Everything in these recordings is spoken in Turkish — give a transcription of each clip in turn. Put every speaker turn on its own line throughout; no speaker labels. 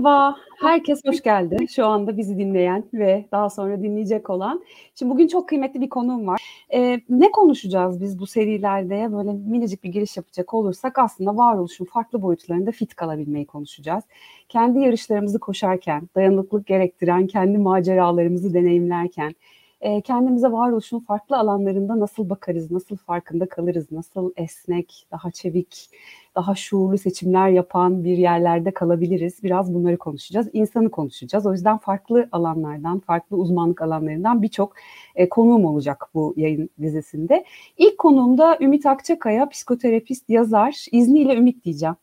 Merhaba, herkes hoş geldi. Şu anda bizi dinleyen ve daha sonra dinleyecek olan. Şimdi bugün çok kıymetli bir konuğum var. Ee, ne konuşacağız biz bu serilerde? Böyle minicik bir giriş yapacak olursak aslında varoluşun farklı boyutlarında fit kalabilmeyi konuşacağız. Kendi yarışlarımızı koşarken, dayanıklılık gerektiren kendi maceralarımızı deneyimlerken, e, kendimize varoluşun farklı alanlarında nasıl bakarız, nasıl farkında kalırız, nasıl esnek, daha çevik, daha şuurlu seçimler yapan bir yerlerde kalabiliriz. Biraz bunları konuşacağız. İnsanı konuşacağız. O yüzden farklı alanlardan, farklı uzmanlık alanlarından birçok e, konuğum olacak bu yayın dizisinde. İlk konuğum da Ümit Akçakaya, psikoterapist, yazar. İzniyle Ümit diyeceğim.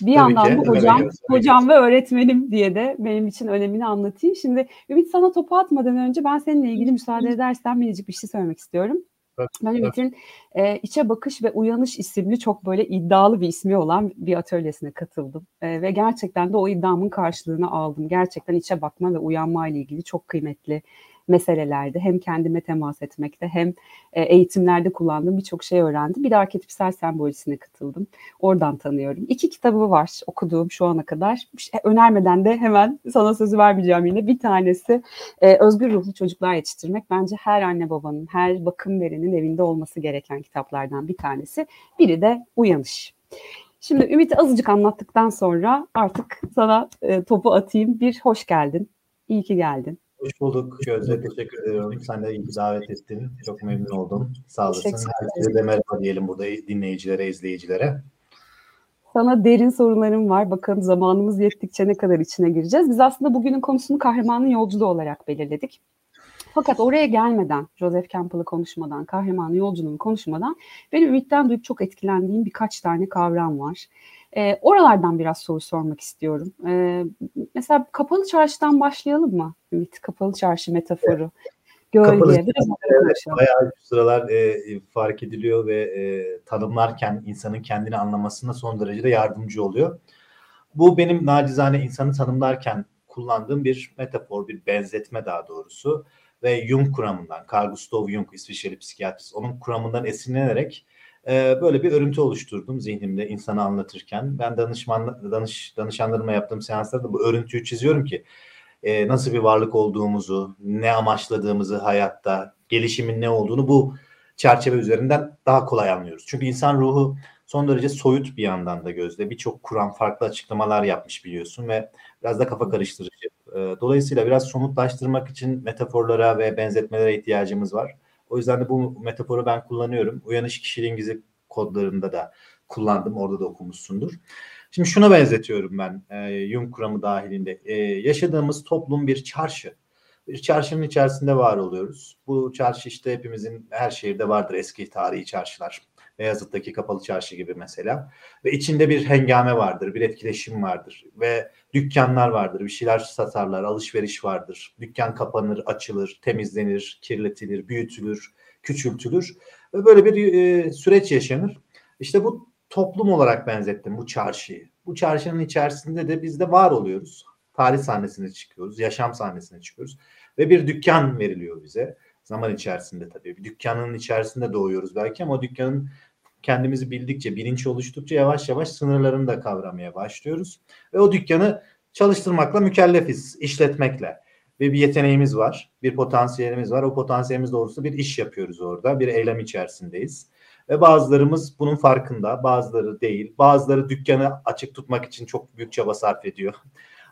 Bir Tabii yandan ki, bu hocam, hocam ve öğretmenim diye de benim için önemini anlatayım. Şimdi Ümit sana topu atmadan önce ben seninle ilgili müsaade edersen minicik bir şey söylemek istiyorum. Ben Ümit'in e, İçe Bakış ve Uyanış isimli çok böyle iddialı bir ismi olan bir atölyesine katıldım. E, ve gerçekten de o iddiamın karşılığını aldım. Gerçekten içe bakma ve uyanma ile ilgili çok kıymetli meselelerde hem kendime temas etmekte hem e, eğitimlerde kullandığım birçok şey öğrendim. Bir de arketipsel sembolisine katıldım. Oradan tanıyorum. İki kitabı var okuduğum şu ana kadar. Şey, önermeden de hemen sana sözü vermeyeceğim yine. Bir tanesi e, Özgür Ruhlu Çocuklar Yetiştirmek. Bence her anne babanın, her bakım verenin evinde olması gereken kitaplardan bir tanesi. Biri de Uyanış. Şimdi Ümit'i azıcık anlattıktan sonra artık sana e, topu atayım. Bir hoş geldin. İyi ki geldin.
Hoş bulduk Gözde. Teşekkür ediyorum. Sen de iyi davet ettin. Çok memnun oldum. Sağ olasın. Herkese de merhaba diyelim burada dinleyicilere, izleyicilere.
Sana derin sorularım var. Bakalım zamanımız yettikçe ne kadar içine gireceğiz. Biz aslında bugünün konusunu kahramanın yolculuğu olarak belirledik. Fakat oraya gelmeden, Joseph Campbell'ı konuşmadan, kahramanın yolculuğunu konuşmadan benim Ümit'ten duyup çok etkilendiğim birkaç tane kavram var. E, oralardan biraz soru sormak istiyorum. E, mesela kapalı çarşıdan başlayalım mı Ümit? Kapalı çarşı metaforu.
Gölge. Kapalı evet, bayağı şu sıralar e, fark ediliyor ve e, tanımlarken insanın kendini anlamasına son derece de yardımcı oluyor. Bu benim nacizane insanı tanımlarken kullandığım bir metafor, bir benzetme daha doğrusu. Ve Jung kuramından, Carl Gustav Jung, İsviçreli psikiyatrist, onun kuramından esinlenerek e, böyle bir örüntü oluşturdum zihnimde insanı anlatırken. Ben danışman danış danışanlarıma yaptığım seanslarda bu örüntüyü çiziyorum ki e, nasıl bir varlık olduğumuzu, ne amaçladığımızı hayatta, gelişimin ne olduğunu bu çerçeve üzerinden daha kolay anlıyoruz. Çünkü insan ruhu son derece soyut bir yandan da gözde. Birçok kuram farklı açıklamalar yapmış biliyorsun ve biraz da kafa karıştırıcı. Dolayısıyla biraz somutlaştırmak için metaforlara ve benzetmelere ihtiyacımız var. O yüzden de bu metaforu ben kullanıyorum. Uyanış kişiliğin gizli kodlarında da kullandım. Orada da okumuşsundur. Şimdi şuna benzetiyorum ben e, Jung kuramı dahilinde. E, yaşadığımız toplum bir çarşı. Bir çarşının içerisinde var oluyoruz. Bu çarşı işte hepimizin her şehirde vardır eski tarihi çarşılar. Beyazıt'taki kapalı çarşı gibi mesela. Ve içinde bir hengame vardır, bir etkileşim vardır ve dükkanlar vardır, bir şeyler satarlar, alışveriş vardır. Dükkan kapanır, açılır, temizlenir, kirletilir, büyütülür, küçültülür ve böyle bir e, süreç yaşanır. İşte bu toplum olarak benzettim bu çarşıyı. Bu çarşının içerisinde de biz de var oluyoruz. Tarih sahnesine çıkıyoruz, yaşam sahnesine çıkıyoruz ve bir dükkan veriliyor bize. Zaman içerisinde tabii. Bir dükkanın içerisinde doğuyoruz belki ama dükkanın kendimizi bildikçe, bilinç oluştukça yavaş yavaş sınırlarını da kavramaya başlıyoruz. Ve o dükkanı çalıştırmakla mükellefiz, işletmekle. Ve bir yeteneğimiz var, bir potansiyelimiz var. O potansiyelimiz doğrultusunda bir iş yapıyoruz orada, bir eylem içerisindeyiz. Ve bazılarımız bunun farkında, bazıları değil. Bazıları dükkanı açık tutmak için çok büyük çaba sarf ediyor.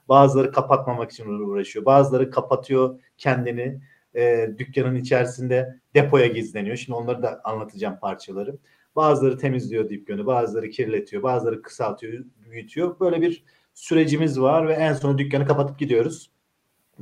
Bazıları kapatmamak için uğraşıyor. Bazıları kapatıyor kendini e, dükkanın içerisinde depoya gizleniyor. Şimdi onları da anlatacağım parçaları. Bazıları temizliyor dükkanı, bazıları kirletiyor, bazıları kısaltıyor, büyütüyor. Böyle bir sürecimiz var ve en son dükkanı kapatıp gidiyoruz.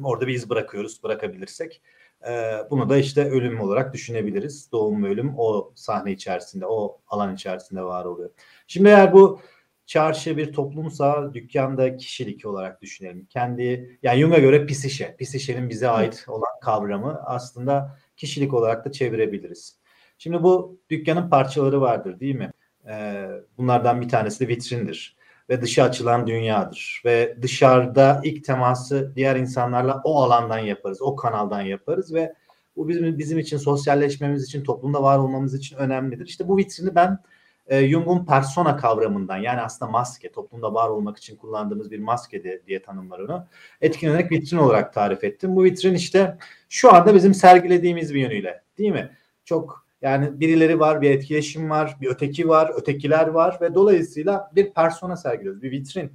Orada bir iz bırakıyoruz, bırakabilirsek. Ee, bunu da işte ölüm olarak düşünebiliriz. Doğum ve ölüm o sahne içerisinde, o alan içerisinde var oluyor. Şimdi eğer bu çarşı bir toplumsa dükkanda kişilik olarak düşünelim. Kendi yani Jung'a göre pisişe, pisişenin bize ait olan kavramı aslında kişilik olarak da çevirebiliriz. Şimdi bu dükkanın parçaları vardır değil mi? Ee, bunlardan bir tanesi de vitrindir ve dışa açılan dünyadır. Ve dışarıda ilk teması diğer insanlarla o alandan yaparız, o kanaldan yaparız ve bu bizim bizim için sosyalleşmemiz için, toplumda var olmamız için önemlidir. İşte bu vitrini ben e, Jung'un persona kavramından yani aslında maske, toplumda var olmak için kullandığımız bir maske de, diye tanımlar onu. Etkilenerek vitrin olarak tarif ettim. Bu vitrin işte şu anda bizim sergilediğimiz bir yönüyle değil mi? Çok yani birileri var, bir etkileşim var, bir öteki var, ötekiler var ve dolayısıyla bir persona sergiliyoruz, bir vitrin.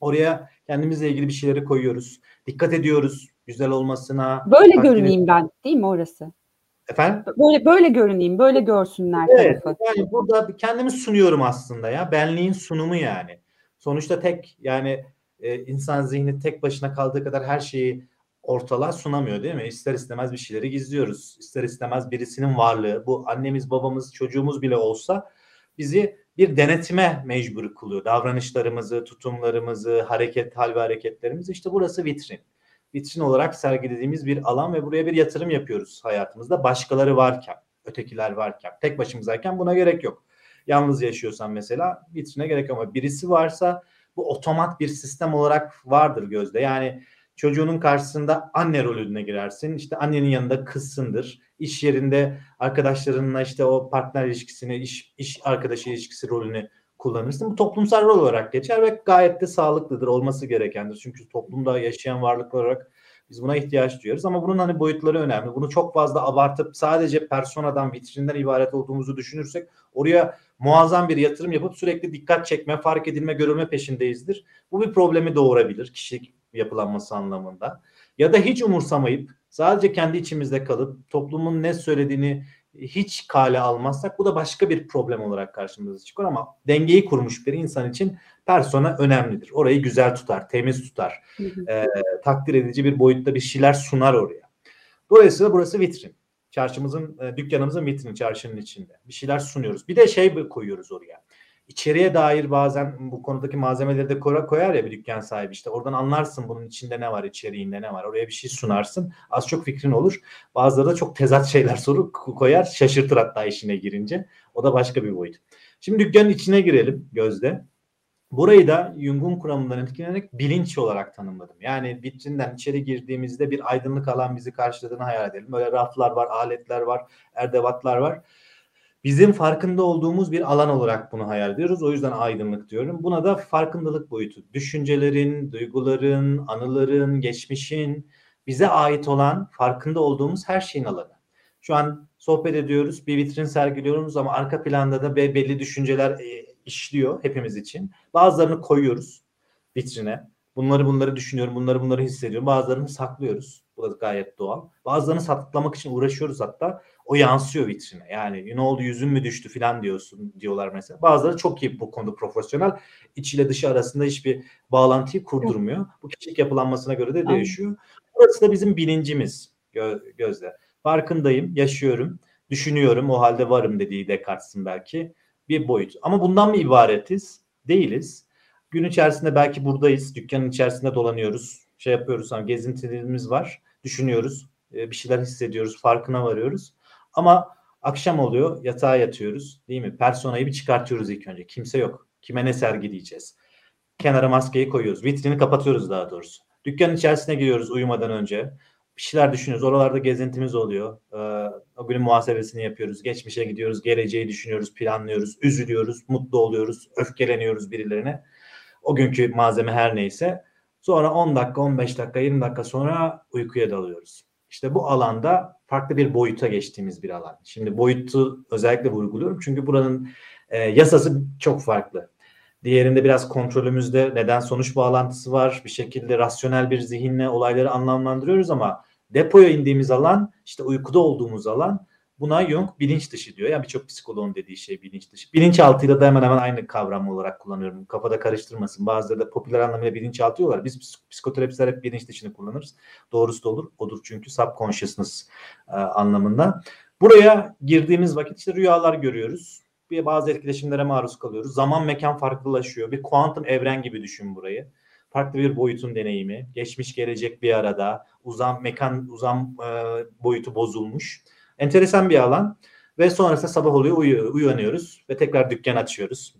Oraya kendimizle ilgili bir şeyleri koyuyoruz. Dikkat ediyoruz güzel olmasına.
Böyle görüneyim ben değil mi orası?
Efendim?
Böyle böyle görüneyim, böyle görsünler
evet, tarafı. Yani burada kendimi sunuyorum aslında ya. Benliğin sunumu yani. Sonuçta tek yani e, insan zihni tek başına kaldığı kadar her şeyi ortalığa sunamıyor değil mi? İster istemez bir şeyleri gizliyoruz. İster istemez birisinin varlığı, bu annemiz, babamız, çocuğumuz bile olsa bizi bir denetime mecbur kılıyor. Davranışlarımızı, tutumlarımızı, hareket, hal ve hareketlerimizi. İşte burası vitrin vitrin olarak sergilediğimiz bir alan ve buraya bir yatırım yapıyoruz hayatımızda. Başkaları varken, ötekiler varken, tek başımızayken buna gerek yok. Yalnız yaşıyorsan mesela vitrine gerek ama birisi varsa bu otomat bir sistem olarak vardır gözde. Yani çocuğunun karşısında anne rolüne girersin. İşte annenin yanında kızsındır. İş yerinde arkadaşlarınla işte o partner ilişkisini, iş, iş arkadaşı ilişkisi rolünü kullanırsın. Bu toplumsal rol olarak geçer ve gayet de sağlıklıdır, olması gerekendir. Çünkü toplumda yaşayan varlıklar olarak biz buna ihtiyaç duyuyoruz ama bunun hani boyutları önemli. Bunu çok fazla abartıp sadece personadan, vitrinden ibaret olduğumuzu düşünürsek oraya muazzam bir yatırım yapıp sürekli dikkat çekme, fark edilme, görülme peşindeyizdir. Bu bir problemi doğurabilir kişilik yapılanması anlamında. Ya da hiç umursamayıp sadece kendi içimizde kalıp toplumun ne söylediğini hiç kale almazsak bu da başka bir problem olarak karşımıza çıkıyor ama dengeyi kurmuş bir insan için persona önemlidir. Orayı güzel tutar, temiz tutar. E, takdir edici bir boyutta bir şeyler sunar oraya. Dolayısıyla burası vitrin. Çarşımızın, e, dükkanımızın vitrini çarşının içinde. Bir şeyler sunuyoruz. Bir de şey koyuyoruz oraya içeriye dair bazen bu konudaki malzemeleri de koyar ya bir dükkan sahibi işte oradan anlarsın bunun içinde ne var içeriğinde ne var oraya bir şey sunarsın az çok fikrin olur bazıları da çok tezat şeyler soru koyar şaşırtır hatta işine girince o da başka bir boyut. Şimdi dükkanın içine girelim gözde. Burayı da Jung'un kuramından etkilenerek bilinç olarak tanımladım. Yani vitrinden içeri girdiğimizde bir aydınlık alan bizi karşıladığını hayal edelim. Böyle raflar var, aletler var, erdevatlar var bizim farkında olduğumuz bir alan olarak bunu hayal ediyoruz. O yüzden aydınlık diyorum. Buna da farkındalık boyutu. Düşüncelerin, duyguların, anıların, geçmişin bize ait olan farkında olduğumuz her şeyin alanı. Şu an sohbet ediyoruz, bir vitrin sergiliyoruz ama arka planda da belli düşünceler e, işliyor hepimiz için. Bazılarını koyuyoruz vitrine. Bunları bunları düşünüyorum, bunları bunları hissediyorum. Bazılarını saklıyoruz. Bu da gayet doğal. Bazılarını saklamak için uğraşıyoruz hatta. O yansıyor vitrine. Yani ne oldu yüzün mü düştü falan diyorsun diyorlar mesela. Bazıları çok iyi bu konuda profesyonel. İç ile dışı arasında hiçbir bağlantıyı kurdurmuyor. Bu kişilik yapılanmasına göre de değişiyor. Burası da bizim bilincimiz gö- gözle. Farkındayım, yaşıyorum, düşünüyorum, o halde varım dediği Descartes'in belki bir boyut. Ama bundan mı ibaretiz? Değiliz. Gün içerisinde belki buradayız, dükkanın içerisinde dolanıyoruz, şey yapıyoruz, ama gezintilerimiz var, düşünüyoruz, bir şeyler hissediyoruz, farkına varıyoruz. Ama akşam oluyor, yatağa yatıyoruz, değil mi? Personayı bir çıkartıyoruz ilk önce. Kimse yok. Kime ne sergileyeceğiz? Kenara maskeyi koyuyoruz, vitrini kapatıyoruz daha doğrusu. Dükkanın içerisine giriyoruz uyumadan önce. Bir şeyler düşünüyoruz. Oralarda gezintimiz oluyor. Ee, o günün muhasebesini yapıyoruz. Geçmişe gidiyoruz. Geleceği düşünüyoruz, planlıyoruz. Üzülüyoruz, mutlu oluyoruz, öfkeleniyoruz birilerine. O günkü malzeme her neyse. Sonra 10 dakika, 15 dakika, 20 dakika sonra uykuya dalıyoruz. İşte bu alanda farklı bir boyuta geçtiğimiz bir alan. Şimdi boyutu özellikle vurguluyorum çünkü buranın e, yasası çok farklı. Diğerinde biraz kontrolümüzde neden sonuç bağlantısı var. Bir şekilde rasyonel bir zihinle olayları anlamlandırıyoruz ama depoya indiğimiz alan işte uykuda olduğumuz alan Buna Jung bilinç dışı diyor. Yani birçok psikoloğun dediği şey bilinç dışı. Bilinçaltıyla da hemen hemen aynı kavram olarak kullanıyorum. Kafada karıştırmasın. Bazıları da popüler anlamıyla bilinçaltı diyorlar. Biz psikoterapistler hep bilinç dışını kullanırız. Doğrusu da olur. Odur çünkü subconsciousness e, anlamında. Buraya girdiğimiz vakit işte rüyalar görüyoruz. Bir bazı etkileşimlere maruz kalıyoruz. Zaman mekan farklılaşıyor. Bir kuantum evren gibi düşün burayı farklı bir boyutun deneyimi. Geçmiş gelecek bir arada. Uzam mekan uzam e, boyutu bozulmuş. Enteresan bir alan ve sonrasında sabah oluyor uyu, uyanıyoruz ve tekrar dükkan açıyoruz.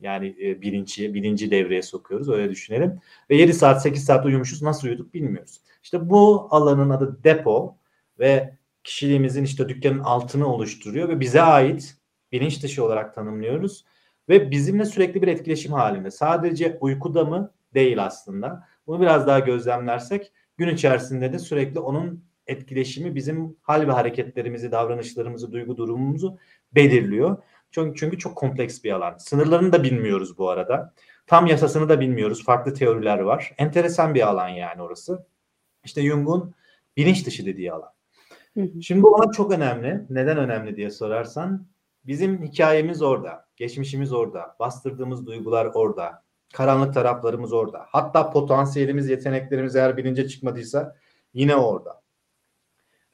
Yani e, bilinci, bilinci devreye sokuyoruz öyle düşünelim. Ve 7 saat 8 saat uyumuşuz nasıl uyuduk bilmiyoruz. İşte bu alanın adı depo ve kişiliğimizin işte dükkanın altını oluşturuyor ve bize ait bilinç dışı olarak tanımlıyoruz ve bizimle sürekli bir etkileşim halinde. Sadece uykuda mı? Değil aslında. Bunu biraz daha gözlemlersek gün içerisinde de sürekli onun etkileşimi bizim hal ve hareketlerimizi, davranışlarımızı, duygu durumumuzu belirliyor. Çünkü, çünkü çok kompleks bir alan. Sınırlarını da bilmiyoruz bu arada. Tam yasasını da bilmiyoruz. Farklı teoriler var. Enteresan bir alan yani orası. İşte Jung'un bilinç dışı dediği alan. Şimdi bu alan çok önemli. Neden önemli diye sorarsan bizim hikayemiz orada. Geçmişimiz orada. Bastırdığımız duygular orada. Karanlık taraflarımız orada. Hatta potansiyelimiz, yeteneklerimiz eğer bilince çıkmadıysa yine orada.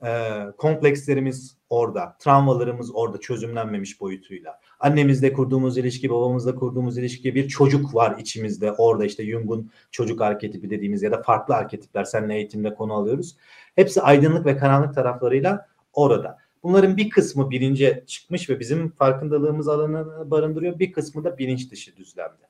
Ee, komplekslerimiz orada. Travmalarımız orada çözümlenmemiş boyutuyla. Annemizle kurduğumuz ilişki, babamızla kurduğumuz ilişki bir çocuk var içimizde. Orada işte Jung'un çocuk arketipi dediğimiz ya da farklı arketipler seninle eğitimde konu alıyoruz. Hepsi aydınlık ve karanlık taraflarıyla orada. Bunların bir kısmı bilince çıkmış ve bizim farkındalığımız alanını barındırıyor. Bir kısmı da bilinç dışı düzlemde.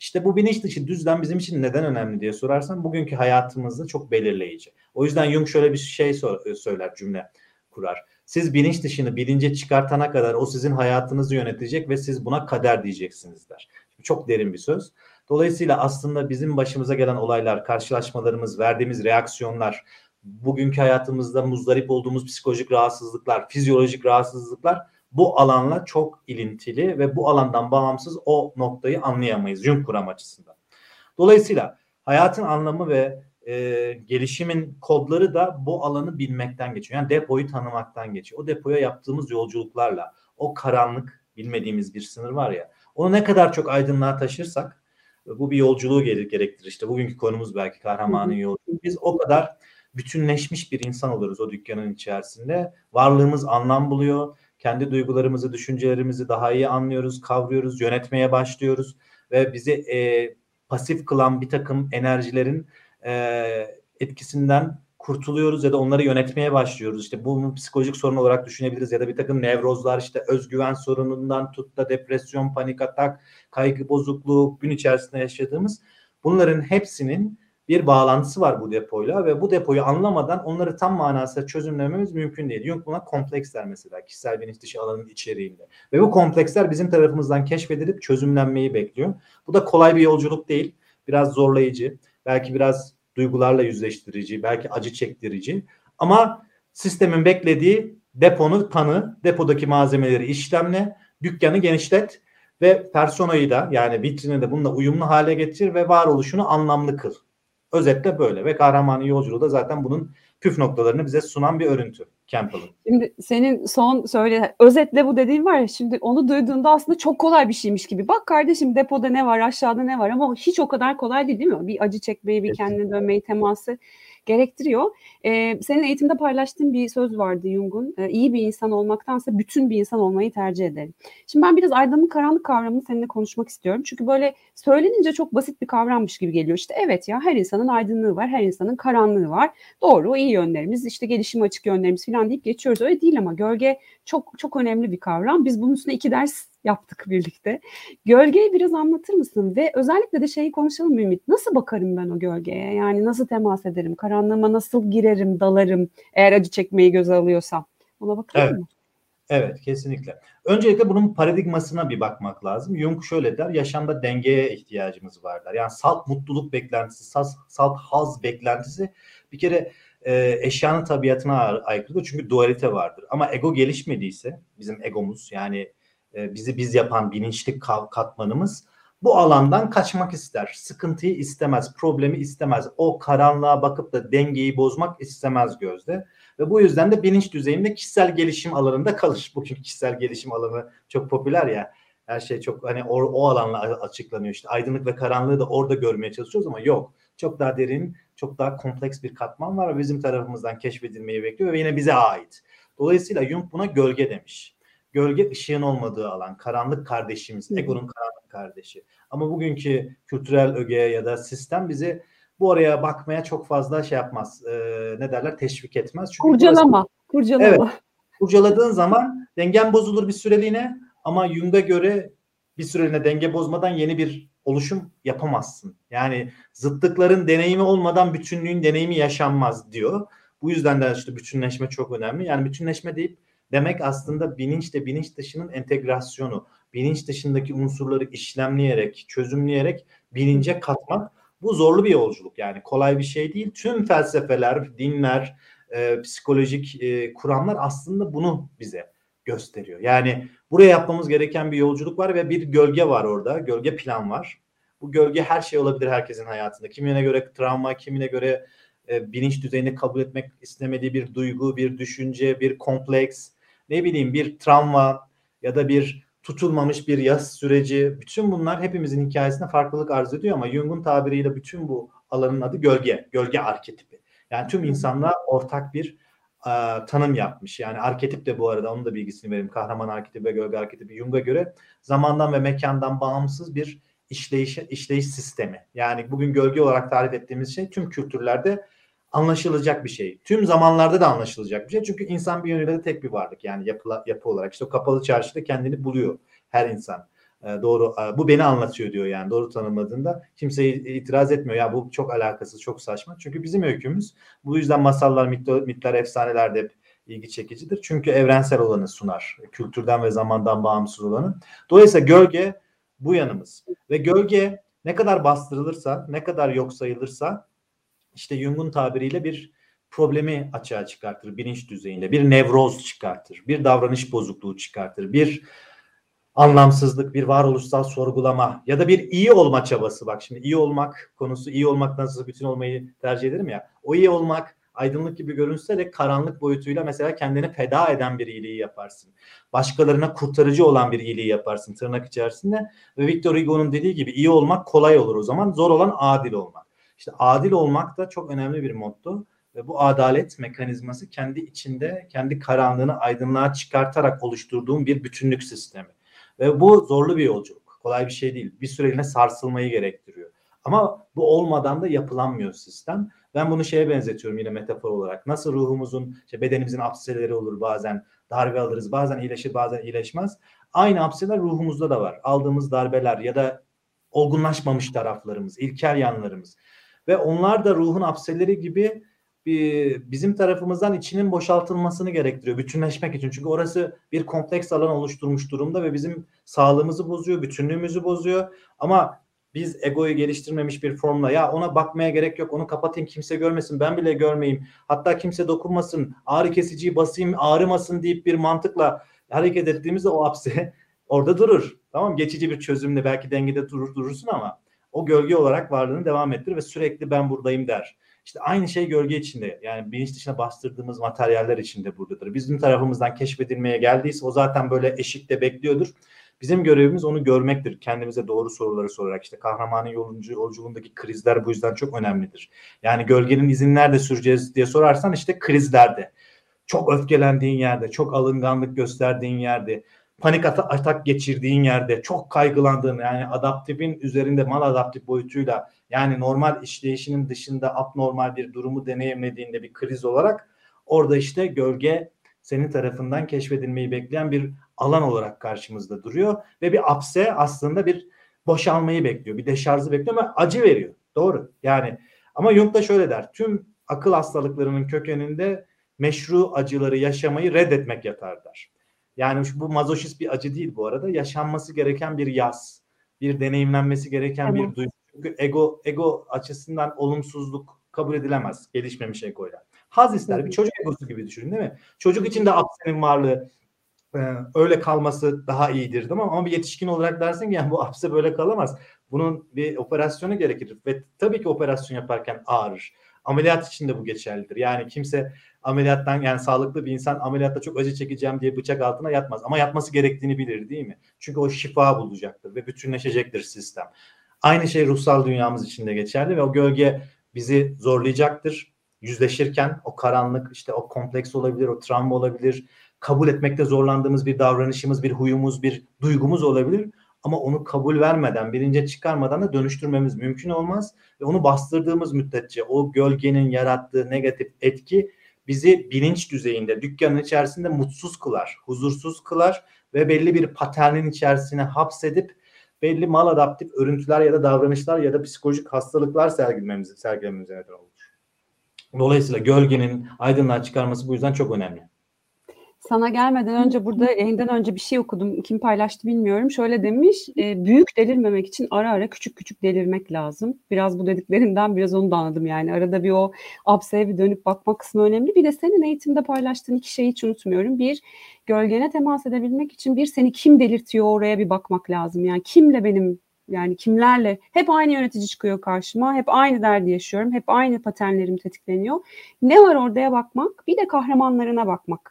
İşte bu bilinç dışı düzlem bizim için neden önemli diye sorarsan bugünkü hayatımızda çok belirleyici. O yüzden Jung şöyle bir şey söyler cümle kurar. Siz bilinç dışını bilince çıkartana kadar o sizin hayatınızı yönetecek ve siz buna kader diyeceksiniz der. Çok derin bir söz. Dolayısıyla aslında bizim başımıza gelen olaylar, karşılaşmalarımız, verdiğimiz reaksiyonlar, bugünkü hayatımızda muzdarip olduğumuz psikolojik rahatsızlıklar, fizyolojik rahatsızlıklar bu alanla çok ilintili ve bu alandan bağımsız o noktayı anlayamayız Jung kuram açısından. Dolayısıyla hayatın anlamı ve e, gelişimin kodları da bu alanı bilmekten geçiyor. Yani depoyu tanımaktan geçiyor. O depoya yaptığımız yolculuklarla o karanlık bilmediğimiz bir sınır var ya onu ne kadar çok aydınlığa taşırsak bu bir yolculuğu gerektirir. İşte bugünkü konumuz belki kahramanın yolculuğu. Biz o kadar bütünleşmiş bir insan oluruz o dükkanın içerisinde. Varlığımız anlam buluyor. Kendi duygularımızı, düşüncelerimizi daha iyi anlıyoruz, kavruyoruz, yönetmeye başlıyoruz ve bizi e, pasif kılan bir takım enerjilerin e, etkisinden kurtuluyoruz ya da onları yönetmeye başlıyoruz. İşte bunu psikolojik sorun olarak düşünebiliriz ya da bir takım nevrozlar işte özgüven sorunundan tut da depresyon, panik atak, kaygı bozukluğu gün içerisinde yaşadığımız bunların hepsinin bir bağlantısı var bu depoyla ve bu depoyu anlamadan onları tam manasıyla çözümlememiz mümkün değil. Jung buna kompleksler mesela kişisel bilinç dışı alanın içeriğinde. Ve bu kompleksler bizim tarafımızdan keşfedilip çözümlenmeyi bekliyor. Bu da kolay bir yolculuk değil. Biraz zorlayıcı, belki biraz duygularla yüzleştirici, belki acı çektirici. Ama sistemin beklediği deponu tanı, depodaki malzemeleri işlemle, dükkanı genişlet ve personayı da yani vitrini de bununla uyumlu hale getir ve varoluşunu anlamlı kıl. Özetle böyle ve kahramanın yolculuğu da zaten bunun püf noktalarını bize sunan bir örüntü Campbell'ın.
Şimdi senin son söyle özetle bu dediğin var ya şimdi onu duyduğunda aslında çok kolay bir şeymiş gibi. Bak kardeşim depoda ne var aşağıda ne var ama hiç o kadar kolay değil değil mi? Bir acı çekmeyi bir kendine dönmeyi teması gerektiriyor. E, senin eğitimde paylaştığın bir söz vardı Jung'un. E, iyi bir insan olmaktansa bütün bir insan olmayı tercih ederim. Şimdi ben biraz aydınlık karanlık kavramını seninle konuşmak istiyorum. Çünkü böyle söylenince çok basit bir kavrammış gibi geliyor. İşte evet ya her insanın aydınlığı var, her insanın karanlığı var. Doğru, iyi yönlerimiz, işte gelişim açık yönlerimiz falan deyip geçiyoruz. Öyle değil ama gölge çok çok önemli bir kavram. Biz bunun üstüne iki ders yaptık birlikte. Gölgeyi biraz anlatır mısın? Ve özellikle de şeyi konuşalım Ümit. Nasıl bakarım ben o gölgeye? Yani nasıl temas ederim? Karanlığıma nasıl girerim, dalarım eğer acı çekmeyi göze alıyorsam? Ona bakalım
evet. mı? Evet kesinlikle. Öncelikle bunun paradigmasına bir bakmak lazım. Jung şöyle der, yaşamda dengeye ihtiyacımız var der. Yani salt mutluluk beklentisi, salt, salt haz beklentisi bir kere e, eşyanın tabiatına aykırıdır. Çünkü dualite vardır. Ama ego gelişmediyse, bizim egomuz yani e, bizi biz yapan bilinçlik katmanımız bu alandan kaçmak ister. Sıkıntıyı istemez, problemi istemez. O karanlığa bakıp da dengeyi bozmak istemez gözde. Ve bu yüzden de bilinç düzeyinde kişisel gelişim alanında kalır. Bugün kişisel gelişim alanı çok popüler ya. Her şey çok hani o, o alanla açıklanıyor işte. Aydınlık ve karanlığı da orada görmeye çalışıyoruz ama yok. Çok daha derin, çok daha kompleks bir katman var ve bizim tarafımızdan keşfedilmeyi bekliyor ve yine bize ait. Dolayısıyla Jung buna gölge demiş. Gölge ışığın olmadığı alan, karanlık kardeşimiz, egonun karanlık kardeşi. Ama bugünkü kültürel öge ya da sistem bizi bu araya bakmaya çok fazla şey yapmaz. E, ne derler? Teşvik etmez.
Çünkü kurcalama. Burası, kurcalama. Evet.
Kurcaladığın zaman dengen bozulur bir süreliğine ama Jung'a göre bir süreliğine denge bozmadan yeni bir oluşum yapamazsın. Yani zıtlıkların deneyimi olmadan bütünlüğün deneyimi yaşanmaz diyor. Bu yüzden de işte bütünleşme çok önemli. Yani bütünleşme deyip demek aslında bilinçle bilinç dışının entegrasyonu, bilinç dışındaki unsurları işlemleyerek, çözümleyerek bilince katmak. Bu zorlu bir yolculuk yani kolay bir şey değil. Tüm felsefeler, dinler, e, psikolojik e, kuramlar aslında bunu bize gösteriyor. Yani buraya yapmamız gereken bir yolculuk var ve bir gölge var orada. Gölge plan var. Bu gölge her şey olabilir herkesin hayatında. Kimine göre travma, kimine göre e, bilinç düzeyinde kabul etmek istemediği bir duygu, bir düşünce, bir kompleks, ne bileyim bir travma ya da bir tutulmamış bir yaz süreci. Bütün bunlar hepimizin hikayesinde farklılık arz ediyor ama Jung'un tabiriyle bütün bu alanın adı gölge, gölge arketipi. Yani tüm insanlığa ortak bir e, tanım yapmış. Yani arketip de bu arada onun da bilgisini vereyim. Kahraman arketipi ve gölge arketipi Jung'a göre zamandan ve mekandan bağımsız bir işleyiş, işleyiş sistemi. Yani bugün gölge olarak tarif ettiğimiz şey tüm kültürlerde anlaşılacak bir şey. Tüm zamanlarda da anlaşılacak bir şey. Çünkü insan bir yönüyle de tek bir varlık. Yani yapı, yapı olarak. işte o kapalı çarşıda kendini buluyor her insan. E, doğru e, bu beni anlatıyor diyor yani doğru tanımladığında kimse itiraz etmiyor ya bu çok alakasız çok saçma çünkü bizim öykümüz bu yüzden masallar mitler, mitler efsaneler de hep ilgi çekicidir çünkü evrensel olanı sunar kültürden ve zamandan bağımsız olanı dolayısıyla gölge bu yanımız ve gölge ne kadar bastırılırsa ne kadar yok sayılırsa işte Jung'un tabiriyle bir problemi açığa çıkartır bilinç düzeyinde. Bir nevroz çıkartır. Bir davranış bozukluğu çıkartır. Bir anlamsızlık, bir varoluşsal sorgulama ya da bir iyi olma çabası. Bak şimdi iyi olmak konusu iyi olmak nasıl bütün olmayı tercih ederim ya. O iyi olmak aydınlık gibi görünse de karanlık boyutuyla mesela kendini feda eden bir iyiliği yaparsın. Başkalarına kurtarıcı olan bir iyiliği yaparsın tırnak içerisinde. Ve Victor Hugo'nun dediği gibi iyi olmak kolay olur o zaman. Zor olan adil olmak. İşte adil olmak da çok önemli bir motto ve bu adalet mekanizması kendi içinde kendi karanlığını aydınlığa çıkartarak oluşturduğum bir bütünlük sistemi. Ve bu zorlu bir yolculuk. Kolay bir şey değil. Bir süreliğine sarsılmayı gerektiriyor. Ama bu olmadan da yapılanmıyor sistem. Ben bunu şeye benzetiyorum yine metafor olarak. Nasıl ruhumuzun, işte bedenimizin apseleri olur bazen, darbe alırız, bazen iyileşir, bazen iyileşmez. Aynı apseler ruhumuzda da var. Aldığımız darbeler ya da olgunlaşmamış taraflarımız, ilkel yanlarımız. Ve onlar da ruhun apselleri gibi bir, bizim tarafımızdan içinin boşaltılmasını gerektiriyor bütünleşmek için. Çünkü orası bir kompleks alan oluşturmuş durumda ve bizim sağlığımızı bozuyor, bütünlüğümüzü bozuyor. Ama biz egoyu geliştirmemiş bir formla ya ona bakmaya gerek yok onu kapatayım kimse görmesin ben bile görmeyeyim hatta kimse dokunmasın ağrı kesiciyi basayım ağrımasın deyip bir mantıkla hareket ettiğimizde o hapse orada durur. Tamam geçici bir çözümle belki dengede durur durursun ama o gölge olarak varlığını devam ettirir ve sürekli ben buradayım der. İşte aynı şey gölge içinde yani bilinç dışına bastırdığımız materyaller içinde buradadır. Bizim tarafımızdan keşfedilmeye geldiyse o zaten böyle eşikte bekliyordur. Bizim görevimiz onu görmektir. Kendimize doğru soruları sorarak işte kahramanın yoluncu, yolculuğundaki krizler bu yüzden çok önemlidir. Yani gölgenin izin nerede süreceğiz diye sorarsan işte krizlerde. Çok öfkelendiğin yerde, çok alınganlık gösterdiğin yerde, panik atak geçirdiğin yerde çok kaygılandığın yani adaptifin üzerinde mal adaptif boyutuyla yani normal işleyişinin dışında abnormal bir durumu deneyimlediğinde bir kriz olarak orada işte gölge senin tarafından keşfedilmeyi bekleyen bir alan olarak karşımızda duruyor ve bir apse aslında bir boşalmayı bekliyor, bir deşarjı bekliyor ama acı veriyor. Doğru. Yani ama Jung da şöyle der. Tüm akıl hastalıklarının kökeninde meşru acıları yaşamayı reddetmek yatar der. Yani bu mazoşist bir acı değil bu arada. Yaşanması gereken bir yaz. Bir deneyimlenmesi gereken tamam. bir duygu. Çünkü ego ego açısından olumsuzluk kabul edilemez gelişmemiş egoyla. Haz ister. Bir çocuk egosu gibi düşünün değil mi? Çocuk için de apsenin varlığı e, öyle kalması daha iyidir değil mi? Ama bir yetişkin olarak dersin ki yani bu apse böyle kalamaz. Bunun bir operasyonu gerekir ve tabii ki operasyon yaparken ağrır. Ameliyat için de bu geçerlidir. Yani kimse ameliyattan yani sağlıklı bir insan ameliyatta çok acı çekeceğim diye bıçak altına yatmaz. Ama yatması gerektiğini bilir değil mi? Çünkü o şifa bulacaktır ve bütünleşecektir sistem. Aynı şey ruhsal dünyamız için de geçerli ve o gölge bizi zorlayacaktır. Yüzleşirken o karanlık işte o kompleks olabilir, o travma olabilir. Kabul etmekte zorlandığımız bir davranışımız, bir huyumuz, bir duygumuz olabilir. Ama onu kabul vermeden, bilince çıkarmadan da dönüştürmemiz mümkün olmaz. Ve onu bastırdığımız müddetçe o gölgenin yarattığı negatif etki bizi bilinç düzeyinde, dükkanın içerisinde mutsuz kılar, huzursuz kılar ve belli bir paternin içerisine hapsedip belli mal adaptif örüntüler ya da davranışlar ya da psikolojik hastalıklar sergilememize, sergilememize neden olur. Dolayısıyla gölgenin aydınlığa çıkarması bu yüzden çok önemli.
Sana gelmeden önce burada yayından önce bir şey okudum. Kim paylaştı bilmiyorum. Şöyle demiş. E, büyük delirmemek için ara ara küçük küçük delirmek lazım. Biraz bu dediklerinden biraz onu da anladım yani. Arada bir o abseye bir dönüp bakma kısmı önemli. Bir de senin eğitimde paylaştığın iki şeyi hiç unutmuyorum. Bir, gölgene temas edebilmek için bir seni kim delirtiyor oraya bir bakmak lazım. Yani kimle benim yani kimlerle hep aynı yönetici çıkıyor karşıma. Hep aynı derdi yaşıyorum. Hep aynı paternlerim tetikleniyor. Ne var oraya bakmak? Bir de kahramanlarına bakmak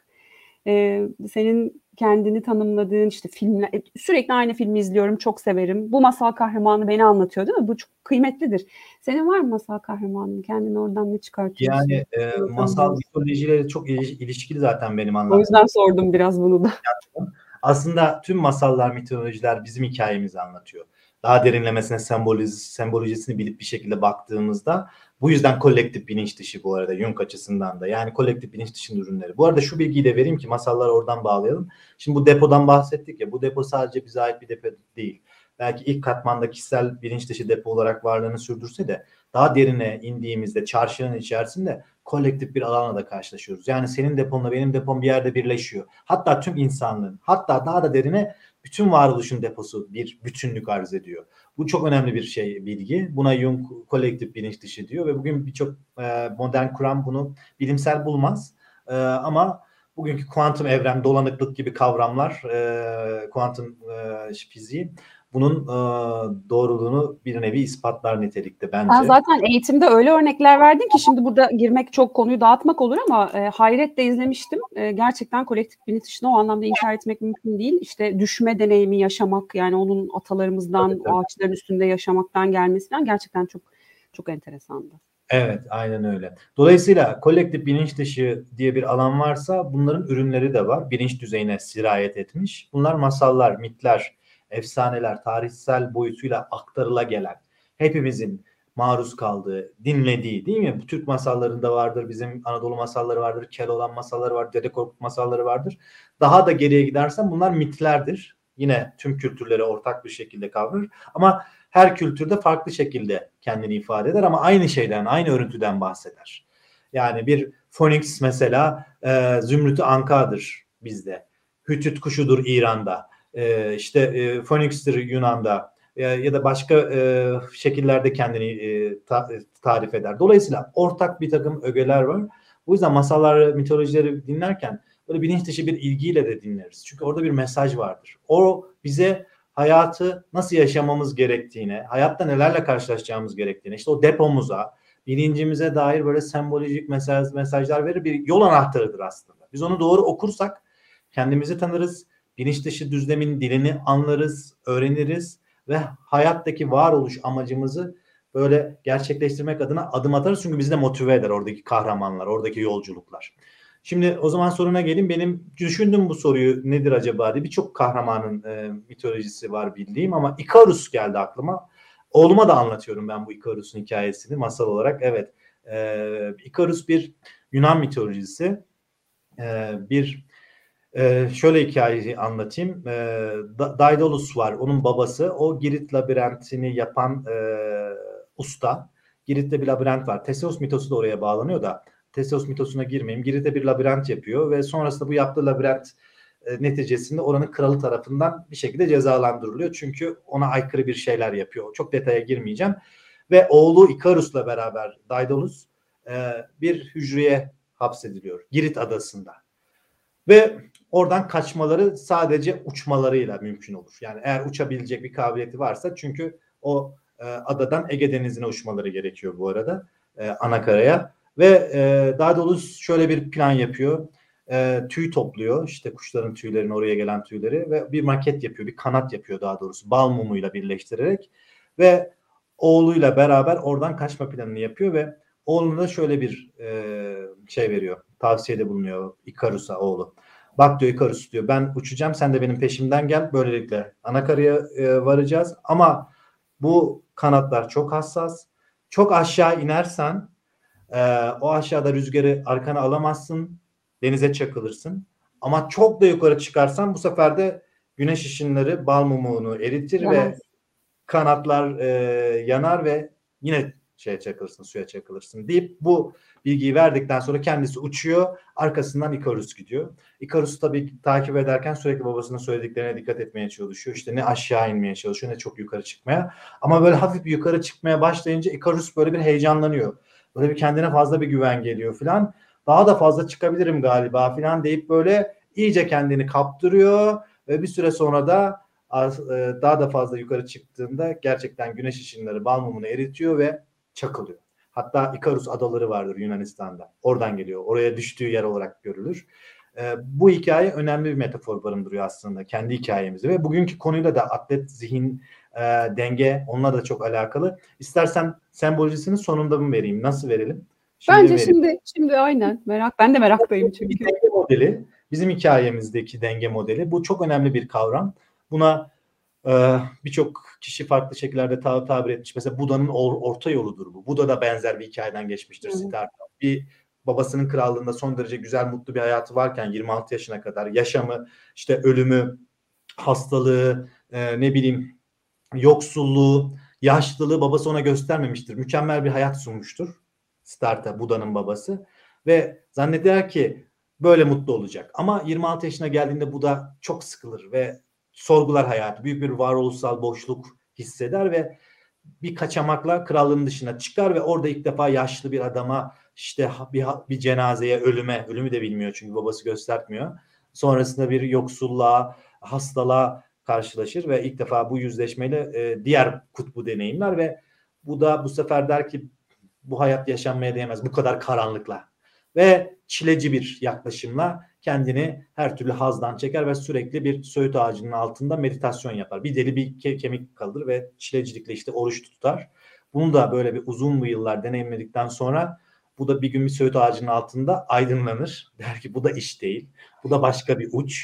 e, senin kendini tanımladığın işte filmler sürekli aynı filmi izliyorum çok severim. Bu masal kahramanı beni anlatıyor değil mi? Bu çok kıymetlidir. Senin var mı masal kahramanın? Kendini oradan ne çıkartıyorsun?
Yani e, masal mitolojileri çok ilişkili zaten benim anladığım.
O yüzden sordum biraz bunu da.
Aslında tüm masallar, mitolojiler bizim hikayemizi anlatıyor. Daha derinlemesine semboliz, sembolojisini bilip bir şekilde baktığımızda bu yüzden kolektif bilinç dışı bu arada Jung açısından da. Yani kolektif bilinç dışının ürünleri. Bu arada şu bilgiyi de vereyim ki masalları oradan bağlayalım. Şimdi bu depodan bahsettik ya bu depo sadece bize ait bir depo değil. Belki ilk katmanda kişisel bilinç dışı depo olarak varlığını sürdürse de daha derine indiğimizde çarşının içerisinde kolektif bir alanla da karşılaşıyoruz. Yani senin deponla benim depom bir yerde birleşiyor. Hatta tüm insanlığın hatta daha da derine bütün varoluşun deposu bir bütünlük arz ediyor. Bu çok önemli bir şey bilgi. Buna Jung kolektif bilinç dışı diyor ve bugün birçok e, modern kuram bunu bilimsel bulmaz. E, ama bugünkü kuantum evren, dolanıklık gibi kavramlar, e, kuantum e, fiziği bunun e, doğruluğunu bir nevi ispatlar nitelikte bence.
Sen zaten eğitimde öyle örnekler verdin ki şimdi burada girmek çok konuyu dağıtmak olur ama e, hayretle izlemiştim. E, gerçekten kolektif bilinç o anlamda inkar etmek mümkün değil. İşte düşme deneyimi yaşamak yani onun atalarımızdan evet, evet. ağaçların üstünde yaşamaktan gelmesi falan gerçekten çok çok enteresandı.
Evet, aynen öyle. Dolayısıyla kolektif bilinç dışı diye bir alan varsa bunların ürünleri de var. Bilinç düzeyine sirayet etmiş. Bunlar masallar, mitler, efsaneler, tarihsel boyutuyla aktarıla gelen, hepimizin maruz kaldığı, dinlediği değil mi? Türk masallarında vardır, bizim Anadolu masalları vardır, Keloğlan masalları vardır, Dede Korkut masalları vardır. Daha da geriye gidersen bunlar mitlerdir. Yine tüm kültürlere ortak bir şekilde kavranır. Ama her kültürde farklı şekilde kendini ifade eder ama aynı şeyden, aynı örüntüden bahseder. Yani bir Phoenix mesela e, Zümrüt'ü Anka'dır bizde. Hütüt kuşudur İran'da e, işte e, Phoenix'tir Yunan'da e, ya da başka e, şekillerde kendini e, ta, tarif eder. Dolayısıyla ortak bir takım ögeler var. Bu yüzden masallar, mitolojileri dinlerken böyle bilinç dışı bir ilgiyle de dinleriz. Çünkü orada bir mesaj vardır. O bize hayatı nasıl yaşamamız gerektiğine, hayatta nelerle karşılaşacağımız gerektiğine, işte o depomuza, bilincimize dair böyle sembolojik mesaj, mesajlar verir bir yol anahtarıdır aslında. Biz onu doğru okursak kendimizi tanırız, bilinç dışı düzlemin dilini anlarız, öğreniriz ve hayattaki varoluş amacımızı böyle gerçekleştirmek adına adım atarız. Çünkü bizi de motive eder oradaki kahramanlar, oradaki yolculuklar. Şimdi o zaman soruna gelin. Benim düşündüm bu soruyu nedir acaba diye. Birçok kahramanın e, mitolojisi var bildiğim ama Ikarus geldi aklıma. Oğluma da anlatıyorum ben bu Ikarus'un hikayesini masal olarak. Evet. E, Ikarus bir Yunan mitolojisi. E, bir ee, şöyle hikayeyi anlatayım. Ee, Daedalus var, onun babası. O Girit labirentini yapan e, usta. Girit'te bir labirent var. Teseus mitosu da oraya bağlanıyor da. Teseus mitosuna girmeyeyim. Girit'te bir labirent yapıyor ve sonrasında bu yaptığı labirent e, neticesinde oranın kralı tarafından bir şekilde cezalandırılıyor. Çünkü ona aykırı bir şeyler yapıyor. Çok detaya girmeyeceğim. Ve oğlu Ikarus'la beraber Daedalus e, bir hücreye hapsediliyor. Girit adasında. Ve oradan kaçmaları sadece uçmalarıyla mümkün olur. Yani eğer uçabilecek bir kabiliyeti varsa çünkü o e, adadan Ege Denizi'ne uçmaları gerekiyor bu arada e, anakaraya. Ve e, daha doğrusu şöyle bir plan yapıyor. E, tüy topluyor işte kuşların tüylerini oraya gelen tüyleri ve bir maket yapıyor bir kanat yapıyor daha doğrusu bal mumuyla birleştirerek ve oğluyla beraber oradan kaçma planını yapıyor ve oğluna şöyle bir e, şey veriyor tavsiyede bulunuyor Ikarus'a oğlu. Bak diyor Ikarus diyor ben uçacağım sen de benim peşimden gel. Böylelikle anakaraya e, varacağız. Ama bu kanatlar çok hassas. Çok aşağı inersen e, o aşağıda rüzgarı arkana alamazsın. Denize çakılırsın. Ama çok da yukarı çıkarsan bu sefer de güneş ışınları bal mumunu eritir evet. ve kanatlar e, yanar ve yine şeye çakılırsın, suya çakılırsın deyip bu bilgiyi verdikten sonra kendisi uçuyor. Arkasından Icarus gidiyor. Icarus tabii takip ederken sürekli babasının söylediklerine dikkat etmeye çalışıyor. İşte ne aşağı inmeye çalışıyor ne çok yukarı çıkmaya. Ama böyle hafif bir yukarı çıkmaya başlayınca Icarus böyle bir heyecanlanıyor. Böyle bir kendine fazla bir güven geliyor filan. Daha da fazla çıkabilirim galiba filan deyip böyle iyice kendini kaptırıyor ve bir süre sonra da e, daha da fazla yukarı çıktığında gerçekten güneş ışınları bal eritiyor ve çakılıyor. Hatta Ikarus adaları vardır Yunanistan'da. Oradan geliyor. Oraya düştüğü yer olarak görülür. E, bu hikaye önemli bir metafor barındırıyor aslında kendi hikayemizde ve bugünkü konuyla da atlet zihin e, denge onunla da çok alakalı. İstersen sembolojisini sonunda mı vereyim? Nasıl verelim?
Şimdi Bence verelim. şimdi şimdi aynen merak. Ben de meraktayım çünkü.
Denge modeli bizim hikayemizdeki denge modeli. Bu çok önemli bir kavram. Buna e, birçok kişi farklı şekillerde tab tabir etmiş. Mesela Buda'nın or orta yoludur bu. Buda da benzer bir hikayeden geçmiştir Siddhartha. Bir babasının krallığında son derece güzel, mutlu bir hayatı varken 26 yaşına kadar yaşamı, işte ölümü, hastalığı, e, ne bileyim yoksulluğu, yaşlılığı babası ona göstermemiştir. Mükemmel bir hayat sunmuştur. Siddhartha, Buda'nın babası. Ve zanneder ki böyle mutlu olacak. Ama 26 yaşına geldiğinde Buda çok sıkılır ve sorgular hayatı. Büyük bir varoluşsal boşluk hisseder ve bir kaçamakla krallığın dışına çıkar ve orada ilk defa yaşlı bir adama işte bir, bir cenazeye ölüme, ölümü de bilmiyor çünkü babası göstermiyor. Sonrasında bir yoksulluğa, hastalığa karşılaşır ve ilk defa bu yüzleşmeyle e, diğer kutbu deneyimler ve bu da bu sefer der ki bu hayat yaşanmaya değmez bu kadar karanlıkla ve çileci bir yaklaşımla kendini her türlü hazdan çeker ve sürekli bir söğüt ağacının altında meditasyon yapar. Bir deli bir ke- kemik kalır ve çilecilikle işte oruç tutar. Bunu da böyle bir uzun bir yıllar deneyimledikten sonra bu da bir gün bir söğüt ağacının altında aydınlanır. Der ki bu da iş değil. Bu da başka bir uç.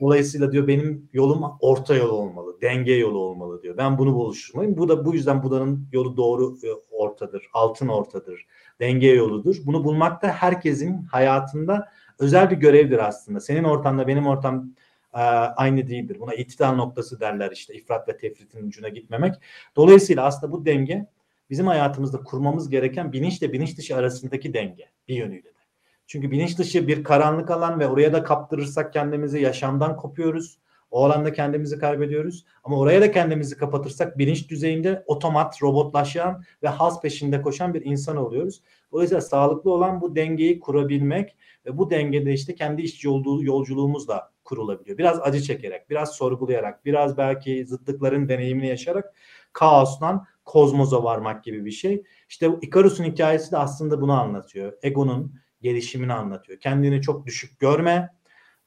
Dolayısıyla diyor benim yolum orta yol olmalı, denge yolu olmalı diyor. Ben bunu buluşturmalıyım. Bu da bu yüzden Buda'nın yolu doğru e, ortadır, altın ortadır, denge yoludur. Bunu bulmak da herkesin hayatında özel bir görevdir aslında. Senin ortamda benim ortam e, aynı değildir. Buna itidal noktası derler işte ifrat ve tefritin ucuna gitmemek. Dolayısıyla aslında bu denge bizim hayatımızda kurmamız gereken bilinçle bilinç dışı arasındaki denge bir yönüyle de. Çünkü bilinç dışı bir karanlık alan ve oraya da kaptırırsak kendimizi yaşamdan kopuyoruz. O alanda kendimizi kaybediyoruz. Ama oraya da kendimizi kapatırsak bilinç düzeyinde otomat, robotlaşan ve haz peşinde koşan bir insan oluyoruz. Dolayısıyla sağlıklı olan bu dengeyi kurabilmek ve bu dengede işte kendi iş yolculuğumuz da kurulabiliyor. Biraz acı çekerek, biraz sorgulayarak, biraz belki zıtlıkların deneyimini yaşayarak kaostan kozmoza varmak gibi bir şey. İşte Icarus'un hikayesi de aslında bunu anlatıyor. Egonun gelişimini anlatıyor. Kendini çok düşük görme.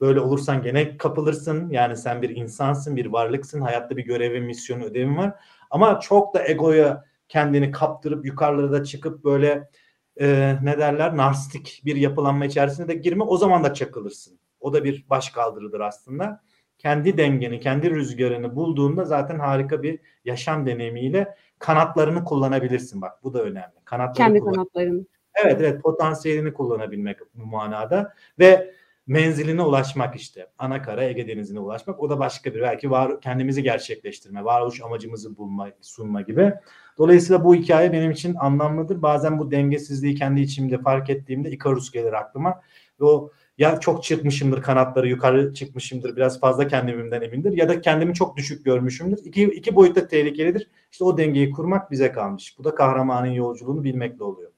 Böyle olursan gene kapılırsın. Yani sen bir insansın, bir varlıksın. Hayatta bir görevin, misyonu, ödevin var. Ama çok da egoya kendini kaptırıp yukarılara da çıkıp böyle e, ne derler narsistik bir yapılanma içerisine de girme. O zaman da çakılırsın. O da bir baş kaldırıdır aslında. Kendi dengeni, kendi rüzgarını bulduğunda zaten harika bir yaşam deneyimiyle kanatlarını kullanabilirsin. Bak bu da önemli.
Kanatları kendi kullan- kanatlarını.
Evet evet potansiyelini kullanabilmek bu manada ve menziline ulaşmak işte. Ana kara Ege Denizi'ne ulaşmak. O da başka bir belki var kendimizi gerçekleştirme, varoluş amacımızı bulma, sunma gibi. Dolayısıyla bu hikaye benim için anlamlıdır. Bazen bu dengesizliği kendi içimde fark ettiğimde Ikarus gelir aklıma. Ve o ya çok çırpmışımdır kanatları yukarı çıkmışımdır biraz fazla kendimden emindir ya da kendimi çok düşük görmüşümdür. İki, iki boyutta tehlikelidir. İşte o dengeyi kurmak bize kalmış. Bu da kahramanın yolculuğunu bilmekle oluyor.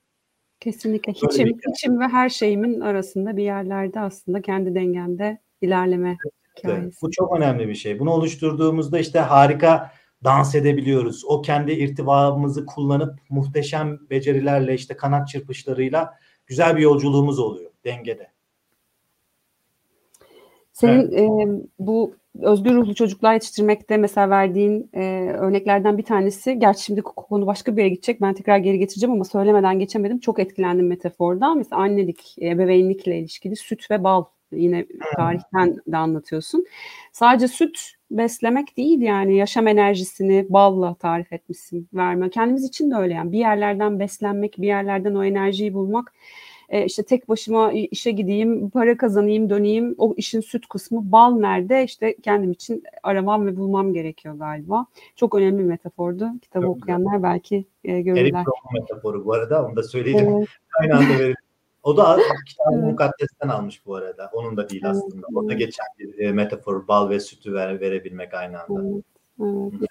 Kesinlikle. Hiçim, hiçim ve her şeyimin arasında bir yerlerde aslında kendi dengemde ilerleme hikayesi.
Bu çok önemli bir şey. Bunu oluşturduğumuzda işte harika dans edebiliyoruz. O kendi irtibamızı kullanıp muhteşem becerilerle işte kanat çırpışlarıyla güzel bir yolculuğumuz oluyor dengede.
Senin evet. e, bu özgür ruhlu çocuklar yetiştirmekte mesela verdiğin e, örneklerden bir tanesi. Gerçi şimdi konu başka bir yere gidecek. Ben tekrar geri getireceğim ama söylemeden geçemedim. Çok etkilendim metafordan. Mesela annelik, ebeveynlikle ilişkili süt ve bal yine tarihten de anlatıyorsun. Sadece süt beslemek değil yani yaşam enerjisini balla tarif etmişsin verme. Kendimiz için de öyle yani bir yerlerden beslenmek, bir yerlerden o enerjiyi bulmak e, işte tek başıma işe gideyim, para kazanayım, döneyim. O işin süt kısmı bal nerede? İşte kendim için aramam ve bulmam gerekiyor galiba. Çok önemli bir metafordu. Kitabı Çok okuyanlar güzel. belki e, görürler. Erik
metaforu bu arada. Onu da söyleyelim. Evet. Aynı anda verelim. O da kitabı evet. mukaddesten almış bu arada. Onun da değil evet. aslında. Orada geçen bir e, metafor bal ve sütü ver, verebilmek aynı anda. Evet.
Evet.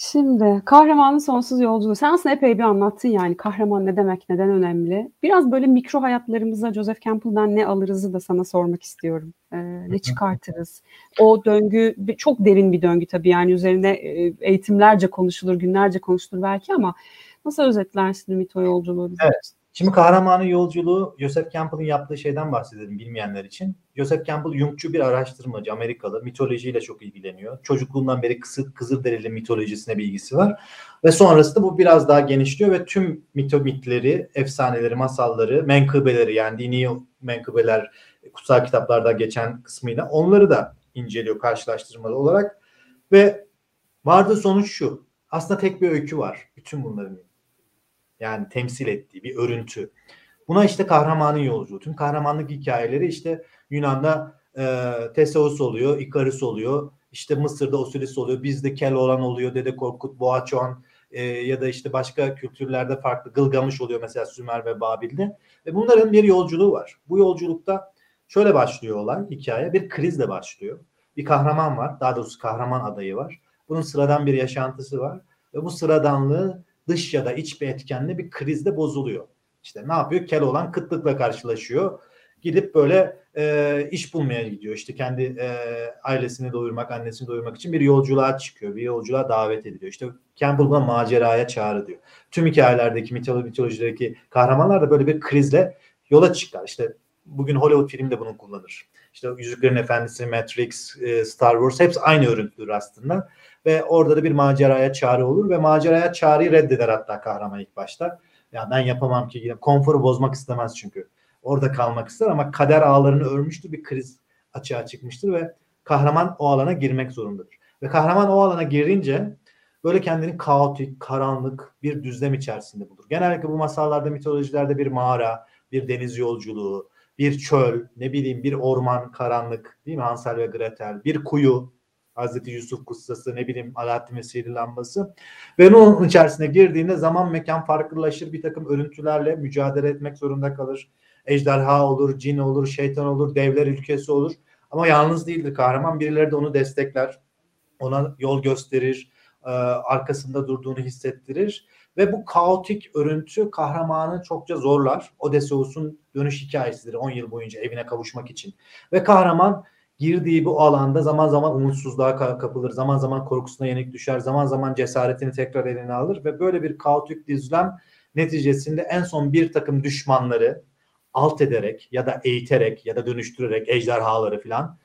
Şimdi kahramanın sonsuz yolculuğu. Sen aslında epey bir anlattın yani kahraman ne demek, neden önemli. Biraz böyle mikro hayatlarımıza Joseph Campbell'dan ne alırızı da sana sormak istiyorum. Ee, ne çıkartırız? O döngü çok derin bir döngü tabii yani üzerine e, eğitimlerce konuşulur, günlerce konuşulur belki ama nasıl özetlersin Ümit o yolculuğu?
Evet. Şimdi kahramanın yolculuğu Joseph Campbell'ın yaptığı şeyden bahsedelim bilmeyenler için. Joseph Campbell Jungçu bir araştırmacı, Amerikalı. Mitolojiyle çok ilgileniyor. Çocukluğundan beri Kızıl, Kızılderili mitolojisine bilgisi var. Ve sonrasında bu biraz daha genişliyor ve tüm mito mitleri, efsaneleri, masalları, menkıbeleri yani dini menkıbeler kutsal kitaplarda geçen kısmıyla onları da inceliyor karşılaştırmalı olarak. Ve vardığı sonuç şu. Aslında tek bir öykü var bütün bunların yani temsil ettiği bir örüntü. Buna işte kahramanın yolculuğu. Tüm kahramanlık hikayeleri işte Yunan'da e, Teseus oluyor, Ikarus oluyor. İşte Mısır'da Osiris oluyor. Bizde Keloğlan oluyor, Dede Korkut, Boğaçoğan e, ya da işte başka kültürlerde farklı Gılgamış oluyor mesela Sümer ve Babil'de. Ve bunların bir yolculuğu var. Bu yolculukta şöyle başlıyor olay, hikaye. Bir krizle başlıyor. Bir kahraman var. Daha doğrusu kahraman adayı var. Bunun sıradan bir yaşantısı var. Ve bu sıradanlığı dış ya da iç bir etkenle bir krizde bozuluyor. İşte ne yapıyor? Keloğlan kıtlıkla karşılaşıyor. Gidip böyle e, iş bulmaya gidiyor. İşte kendi e, ailesini doyurmak, annesini doyurmak için bir yolculuğa çıkıyor. Bir yolculuğa davet ediliyor. İşte Campbell buna maceraya çağrı diyor. Tüm hikayelerdeki, mitoloji, mitolojideki kahramanlar da böyle bir krizle yola çıkar. İşte bugün Hollywood film de bunu kullanır. İşte Yüzüklerin Efendisi, Matrix, e, Star Wars hepsi aynı örüntüdür aslında ve orada da bir maceraya çağrı olur ve maceraya çağrıyı reddeder hatta kahraman ilk başta. Ya ben yapamam ki konforu bozmak istemez çünkü. Orada kalmak ister ama kader ağlarını örmüştür bir kriz açığa çıkmıştır ve kahraman o alana girmek zorundadır. Ve kahraman o alana girince böyle kendini kaotik, karanlık bir düzlem içerisinde bulur. Genellikle bu masallarda, mitolojilerde bir mağara, bir deniz yolculuğu, bir çöl, ne bileyim bir orman, karanlık, değil mi? Hansel ve Gretel, bir kuyu, Hazreti Yusuf kutsası ne bileyim Alaaddin ve Sihirli Lambası. Ve onun içerisine girdiğinde zaman mekan farklılaşır. Bir takım örüntülerle mücadele etmek zorunda kalır. Ejderha olur, cin olur, şeytan olur, devler ülkesi olur. Ama yalnız değildir kahraman. Birileri de onu destekler. Ona yol gösterir. Arkasında durduğunu hissettirir. Ve bu kaotik örüntü kahramanı çokça zorlar. Odysseus'un dönüş hikayesidir 10 yıl boyunca evine kavuşmak için. Ve kahraman girdiği bu alanda zaman zaman umutsuzluğa kapılır, zaman zaman korkusuna yenik düşer, zaman zaman cesaretini tekrar eline alır ve böyle bir kaotik düzlem neticesinde en son bir takım düşmanları alt ederek ya da eğiterek ya da dönüştürerek ejderhaları filan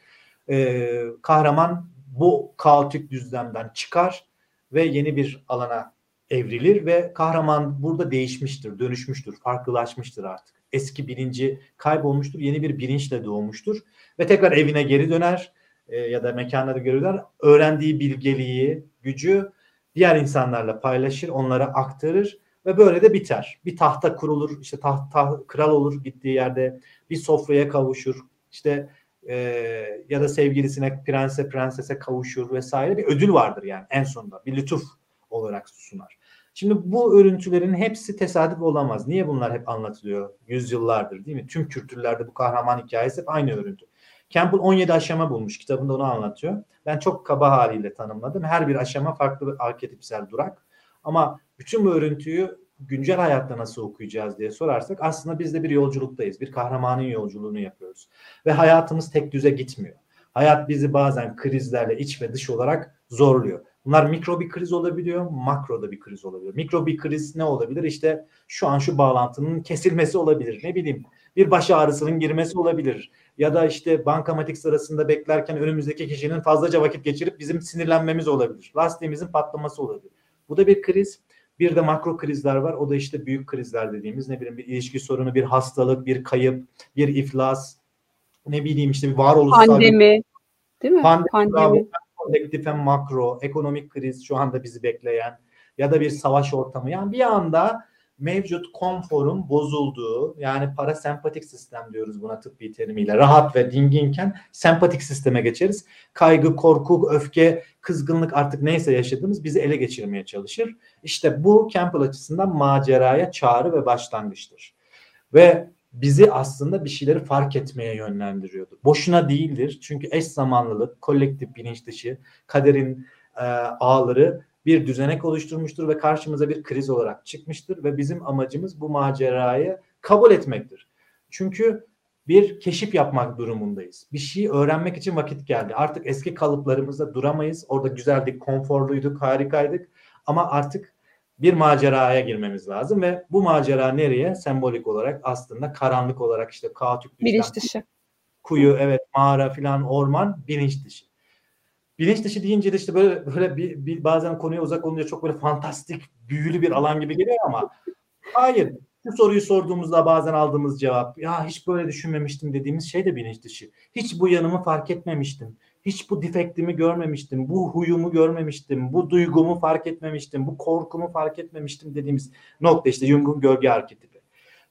e, kahraman bu kaotik düzlemden çıkar ve yeni bir alana evrilir ve kahraman burada değişmiştir, dönüşmüştür, farklılaşmıştır artık eski bilinci kaybolmuştur. Yeni bir bilinçle doğmuştur. Ve tekrar evine geri döner e, ya da mekanları geri. Öğrendiği bilgeliği, gücü diğer insanlarla paylaşır, onlara aktarır ve böyle de biter. Bir tahta kurulur, işte taht, taht kral olur gittiği yerde, bir sofraya kavuşur, işte e, ya da sevgilisine, prense, prensese kavuşur vesaire bir ödül vardır yani en sonunda. Bir lütuf olarak sunar. Şimdi bu örüntülerin hepsi tesadüf olamaz. Niye bunlar hep anlatılıyor yüzyıllardır değil mi? Tüm kültürlerde bu kahraman hikayesi hep aynı örüntü. Campbell 17 aşama bulmuş. Kitabında onu anlatıyor. Ben çok kaba haliyle tanımladım. Her bir aşama farklı bir arketipsel durak. Ama bütün bu örüntüyü güncel hayatta nasıl okuyacağız diye sorarsak aslında biz de bir yolculuktayız. Bir kahramanın yolculuğunu yapıyoruz. Ve hayatımız tek düze gitmiyor. Hayat bizi bazen krizlerle iç ve dış olarak zorluyor. Bunlar mikro bir kriz olabiliyor, makro da bir kriz olabiliyor. Mikro bir kriz ne olabilir? İşte şu an şu bağlantının kesilmesi olabilir. Ne bileyim bir baş ağrısının girmesi olabilir. Ya da işte bankamatik sırasında beklerken önümüzdeki kişinin fazlaca vakit geçirip bizim sinirlenmemiz olabilir. Lastiğimizin patlaması olabilir. Bu da bir kriz. Bir de makro krizler var. O da işte büyük krizler dediğimiz ne bileyim bir ilişki sorunu, bir hastalık, bir kayıp, bir iflas, ne bileyim işte bir varoluşsal
pandemi, bir... değil mi? Pandemi. pandemi
kolektif hem makro, ekonomik kriz şu anda bizi bekleyen ya da bir savaş ortamı. Yani bir anda mevcut konforun bozulduğu yani parasempatik sistem diyoruz buna tıbbi terimiyle rahat ve dinginken sempatik sisteme geçeriz. Kaygı, korku, öfke, kızgınlık artık neyse yaşadığımız bizi ele geçirmeye çalışır. İşte bu Campbell açısından maceraya çağrı ve başlangıçtır. Ve bizi aslında bir şeyleri fark etmeye yönlendiriyordu. Boşuna değildir. Çünkü eş zamanlılık, kolektif bilinç dışı, kaderin e, ağları bir düzenek oluşturmuştur ve karşımıza bir kriz olarak çıkmıştır ve bizim amacımız bu macerayı kabul etmektir. Çünkü bir keşif yapmak durumundayız. Bir şeyi öğrenmek için vakit geldi. Artık eski kalıplarımızda duramayız. Orada güzeldik, konforluyduk, harikaydık. Ama artık bir maceraya girmemiz lazım ve bu macera nereye? Sembolik olarak aslında karanlık olarak işte kaotik
bilinç dışı.
Kuyu evet mağara filan orman bilinç dışı. Bilinç dışı deyince de işte böyle böyle bir, bir bazen konuya uzak olunca çok böyle fantastik, büyülü bir alan gibi geliyor ama hayır. Bu soruyu sorduğumuzda bazen aldığımız cevap ya hiç böyle düşünmemiştim dediğimiz şey de bilinç dışı. Hiç bu yanımı fark etmemiştim. Hiç bu defektimi görmemiştim. Bu huyumu görmemiştim. Bu duygumu fark etmemiştim. Bu korkumu fark etmemiştim dediğimiz nokta işte Jung'un gölge arketipi.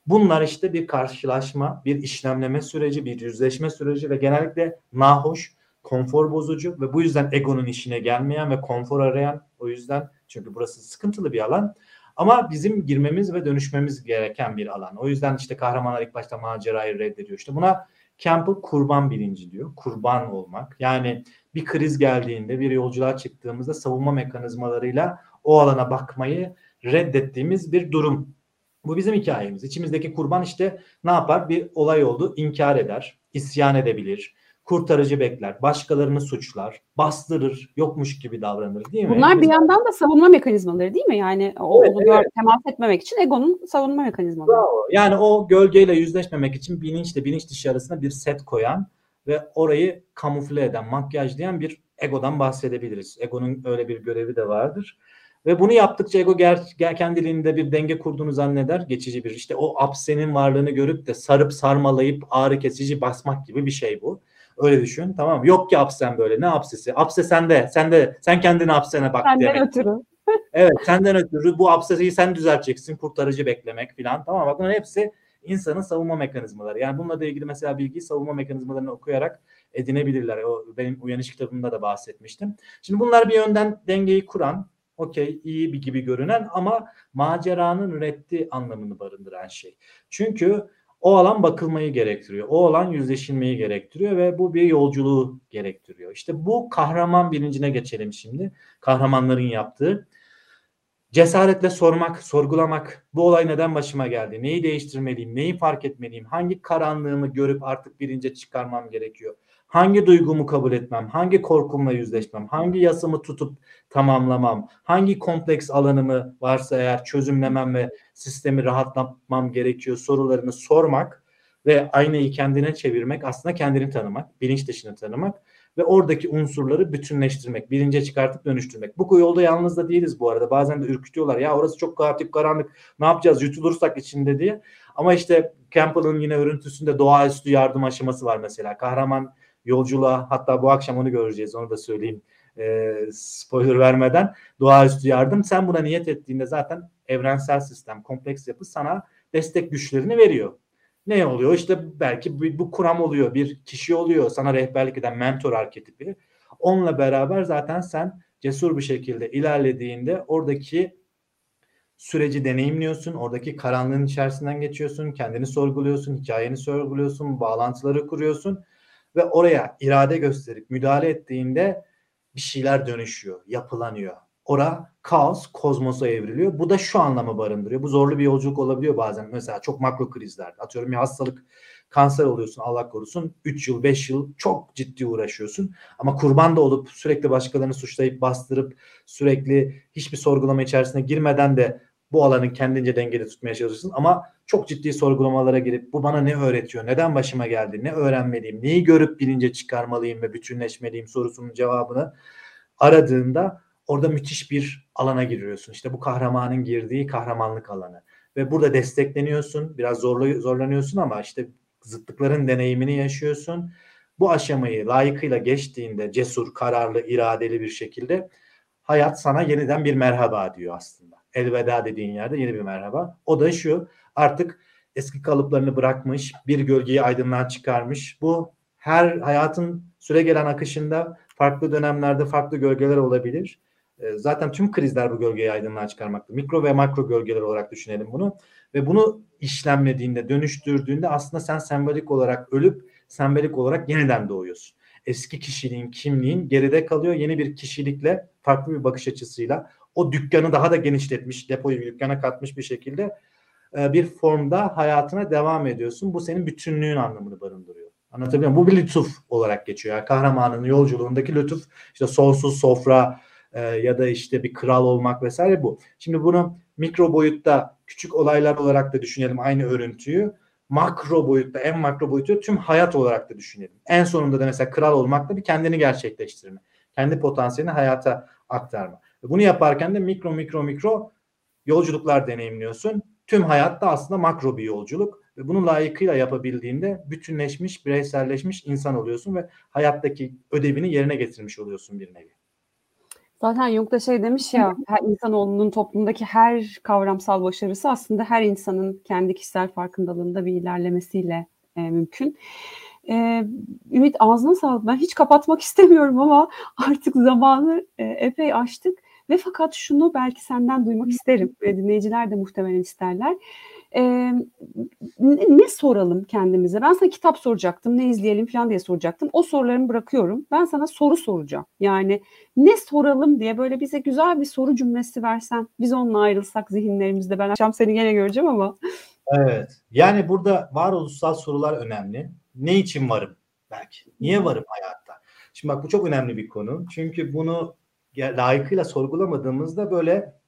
Bunlar işte bir karşılaşma, bir işlemleme süreci, bir yüzleşme süreci ve genellikle nahoş, konfor bozucu ve bu yüzden egonun işine gelmeyen ve konfor arayan o yüzden çünkü burası sıkıntılı bir alan ama bizim girmemiz ve dönüşmemiz gereken bir alan. O yüzden işte kahramanlar ilk başta macerayı reddediyor. İşte buna Campbell kurban bilinci diyor. Kurban olmak. Yani bir kriz geldiğinde bir yolculuğa çıktığımızda savunma mekanizmalarıyla o alana bakmayı reddettiğimiz bir durum. Bu bizim hikayemiz. İçimizdeki kurban işte ne yapar? Bir olay oldu, inkar eder, isyan edebilir, kurtarıcı bekler, başkalarını suçlar, bastırır, yokmuş gibi davranır değil mi?
Bunlar bir yandan da savunma mekanizmaları değil mi? Yani o evet, evet. temas etmemek için egonun savunma mekanizmaları. Bravo.
Yani o gölgeyle yüzleşmemek için bilinçle bilinç dışı arasında bir set koyan ve orayı kamufle eden, makyajlayan bir egodan bahsedebiliriz. Egonun öyle bir görevi de vardır. Ve bunu yaptıkça ego ger, ger kendiliğinde bir denge kurduğunu zanneder. Geçici bir işte o apsenin varlığını görüp de sarıp sarmalayıp ağrı kesici basmak gibi bir şey bu. Öyle düşün tamam mı? Yok ki apsen böyle. Ne apsesi? Apse sende. Sende. Sen kendini apsene bak.
Senden demek. ötürü.
evet senden ötürü bu apseyi sen düzelteceksin. Kurtarıcı beklemek falan. Tamam bak bunların hepsi insanın savunma mekanizmaları. Yani bununla da ilgili mesela bilgi savunma mekanizmalarını okuyarak edinebilirler. O benim uyanış kitabımda da bahsetmiştim. Şimdi bunlar bir yönden dengeyi kuran, okey iyi bir gibi görünen ama maceranın reddi anlamını barındıran şey. Çünkü o alan bakılmayı gerektiriyor. O alan yüzleşilmeyi gerektiriyor ve bu bir yolculuğu gerektiriyor. İşte bu kahraman bilincine geçelim şimdi. Kahramanların yaptığı. Cesaretle sormak, sorgulamak. Bu olay neden başıma geldi? Neyi değiştirmeliyim? Neyi fark etmeliyim? Hangi karanlığımı görüp artık birince çıkarmam gerekiyor? Hangi duygumu kabul etmem? Hangi korkumla yüzleşmem? Hangi yasımı tutup tamamlamam? Hangi kompleks alanımı varsa eğer çözümlemem ve sistemi rahatlatmam gerekiyor sorularını sormak ve aynayı kendine çevirmek aslında kendini tanımak, bilinç dışını tanımak ve oradaki unsurları bütünleştirmek, bilince çıkartıp dönüştürmek. Bu yolda yalnız da değiliz bu arada. Bazen de ürkütüyorlar. Ya orası çok kaotik, karanlık. Ne yapacağız? Yutulursak içinde diye. Ama işte Campbell'ın yine örüntüsünde doğaüstü yardım aşaması var mesela. Kahraman yolculuğa hatta bu akşam onu göreceğiz onu da söyleyeyim e, spoiler vermeden doğaüstü yardım sen buna niyet ettiğinde zaten evrensel sistem kompleks yapı sana destek güçlerini veriyor. Ne oluyor? İşte belki bu, bu kuram oluyor, bir kişi oluyor, sana rehberlik eden mentor arketipi. Onunla beraber zaten sen cesur bir şekilde ilerlediğinde oradaki süreci deneyimliyorsun. Oradaki karanlığın içerisinden geçiyorsun. Kendini sorguluyorsun, hikayeni sorguluyorsun, bağlantıları kuruyorsun ve oraya irade gösterip müdahale ettiğinde bir şeyler dönüşüyor, yapılanıyor. Ora kaos kozmosa evriliyor. Bu da şu anlamı barındırıyor. Bu zorlu bir yolculuk olabiliyor bazen. Mesela çok makro krizlerde. Atıyorum bir hastalık, kanser oluyorsun Allah korusun. 3 yıl, 5 yıl çok ciddi uğraşıyorsun. Ama kurban da olup sürekli başkalarını suçlayıp bastırıp sürekli hiçbir sorgulama içerisine girmeden de bu alanı kendince dengede tutmaya çalışırsın. Ama çok ciddi sorgulamalara girip bu bana ne öğretiyor, neden başıma geldi, ne öğrenmeliyim, neyi görüp bilince çıkarmalıyım ve bütünleşmeliyim sorusunun cevabını aradığında orada müthiş bir alana giriyorsun. İşte bu kahramanın girdiği kahramanlık alanı. Ve burada destekleniyorsun, biraz zorlu, zorlanıyorsun ama işte zıtlıkların deneyimini yaşıyorsun. Bu aşamayı layıkıyla geçtiğinde cesur, kararlı, iradeli bir şekilde hayat sana yeniden bir merhaba diyor aslında. elveda dediğin yerde yeni bir merhaba. O da şu artık eski kalıplarını bırakmış, bir gölgeyi aydınlığa çıkarmış. Bu her hayatın süre gelen akışında farklı dönemlerde farklı gölgeler olabilir. Ee, zaten tüm krizler bu gölgeyi aydınlığa çıkarmakta. Mikro ve makro gölgeler olarak düşünelim bunu. Ve bunu işlemlediğinde, dönüştürdüğünde aslında sen sembolik olarak ölüp sembolik olarak yeniden doğuyorsun. Eski kişiliğin, kimliğin geride kalıyor. Yeni bir kişilikle, farklı bir bakış açısıyla o dükkanı daha da genişletmiş, depoyu dükkana katmış bir şekilde e, bir formda hayatına devam ediyorsun. Bu senin bütünlüğün anlamını barındırıyor. Anlatabiliyor muyum? Bu bir lütuf olarak geçiyor. Yani kahramanın yolculuğundaki lütuf işte sonsuz sofra e, ya da işte bir kral olmak vesaire bu. Şimdi bunu mikro boyutta küçük olaylar olarak da düşünelim aynı örüntüyü. Makro boyutta en makro boyutu tüm hayat olarak da düşünelim. En sonunda da mesela kral olmak da bir kendini gerçekleştirme. Kendi potansiyelini hayata aktarma. Bunu yaparken de mikro mikro mikro yolculuklar deneyimliyorsun. Tüm hayatta aslında makro bir yolculuk ve bunu layıkıyla yapabildiğinde bütünleşmiş, bireyselleşmiş insan oluyorsun ve hayattaki ödevini yerine getirmiş oluyorsun bir nevi.
Zaten Jung da şey demiş ya, her insanoğlunun toplumdaki her kavramsal başarısı aslında her insanın kendi kişisel farkındalığında bir ilerlemesiyle e, mümkün. E, Ümit ağzına sağlık. Ben hiç kapatmak istemiyorum ama artık zamanı e, epey açtık. Ve fakat şunu belki senden duymak isterim dinleyiciler de muhtemelen isterler. Ee, ne, ne soralım kendimize? Ben sana kitap soracaktım, ne izleyelim falan diye soracaktım. O sorularımı bırakıyorum. Ben sana soru soracağım. Yani ne soralım diye böyle bize güzel bir soru cümlesi versen, biz onunla ayrılsak zihinlerimizde. Ben akşam seni gene göreceğim ama.
Evet. Yani burada varoluşsal sorular önemli. Ne için varım? Belki. Niye varım hayatta? Şimdi bak bu çok önemli bir konu. Çünkü bunu layıkıyla sorgulamadığımızda böyle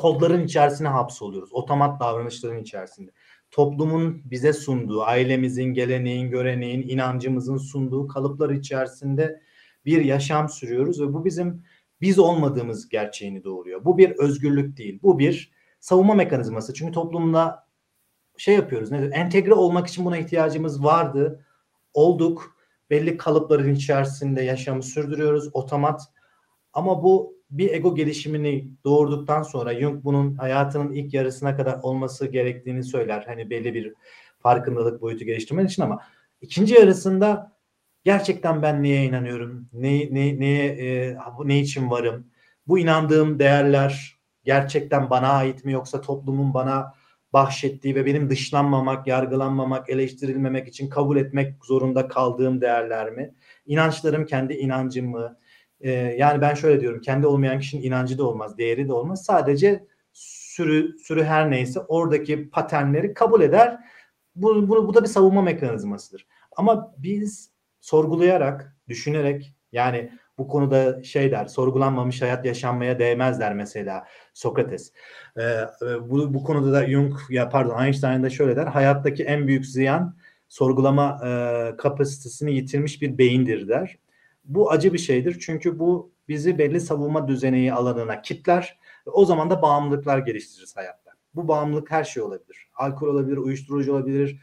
kodların içerisine hapsoluyoruz. Otomat davranışların içerisinde. Toplumun bize sunduğu, ailemizin, geleneğin, göreneğin, inancımızın sunduğu kalıplar içerisinde bir yaşam sürüyoruz ve bu bizim biz olmadığımız gerçeğini doğuruyor. Bu bir özgürlük değil. Bu bir savunma mekanizması. Çünkü toplumda şey yapıyoruz. Nedir? Entegre olmak için buna ihtiyacımız vardı. Olduk. Belli kalıpların içerisinde yaşamı sürdürüyoruz. Otomat ama bu bir ego gelişimini doğurduktan sonra Jung bunun hayatının ilk yarısına kadar olması gerektiğini söyler. Hani belli bir farkındalık boyutu geliştirmek için ama ikinci yarısında gerçekten ben neye inanıyorum? Ne ne neye e, ne için varım? Bu inandığım değerler gerçekten bana ait mi yoksa toplumun bana bahşettiği ve benim dışlanmamak, yargılanmamak, eleştirilmemek için kabul etmek zorunda kaldığım değerler mi? İnançlarım kendi inancım mı? E, yani ben şöyle diyorum kendi olmayan kişinin inancı da olmaz, değeri de olmaz. Sadece sürü sürü her neyse oradaki paternleri kabul eder. Bu, bu, bu da bir savunma mekanizmasıdır. Ama biz sorgulayarak, düşünerek yani bu konuda şey der, sorgulanmamış hayat yaşanmaya değmez der mesela Sokrates. Ee, bu, bu konuda da Jung, ya pardon Einstein da şöyle der, hayattaki en büyük ziyan sorgulama e, kapasitesini yitirmiş bir beyindir der. Bu acı bir şeydir çünkü bu bizi belli savunma düzeneği alanına kitler ve o zaman da bağımlılıklar geliştiririz hayatta. Bu bağımlılık her şey olabilir. Alkol olabilir, uyuşturucu olabilir,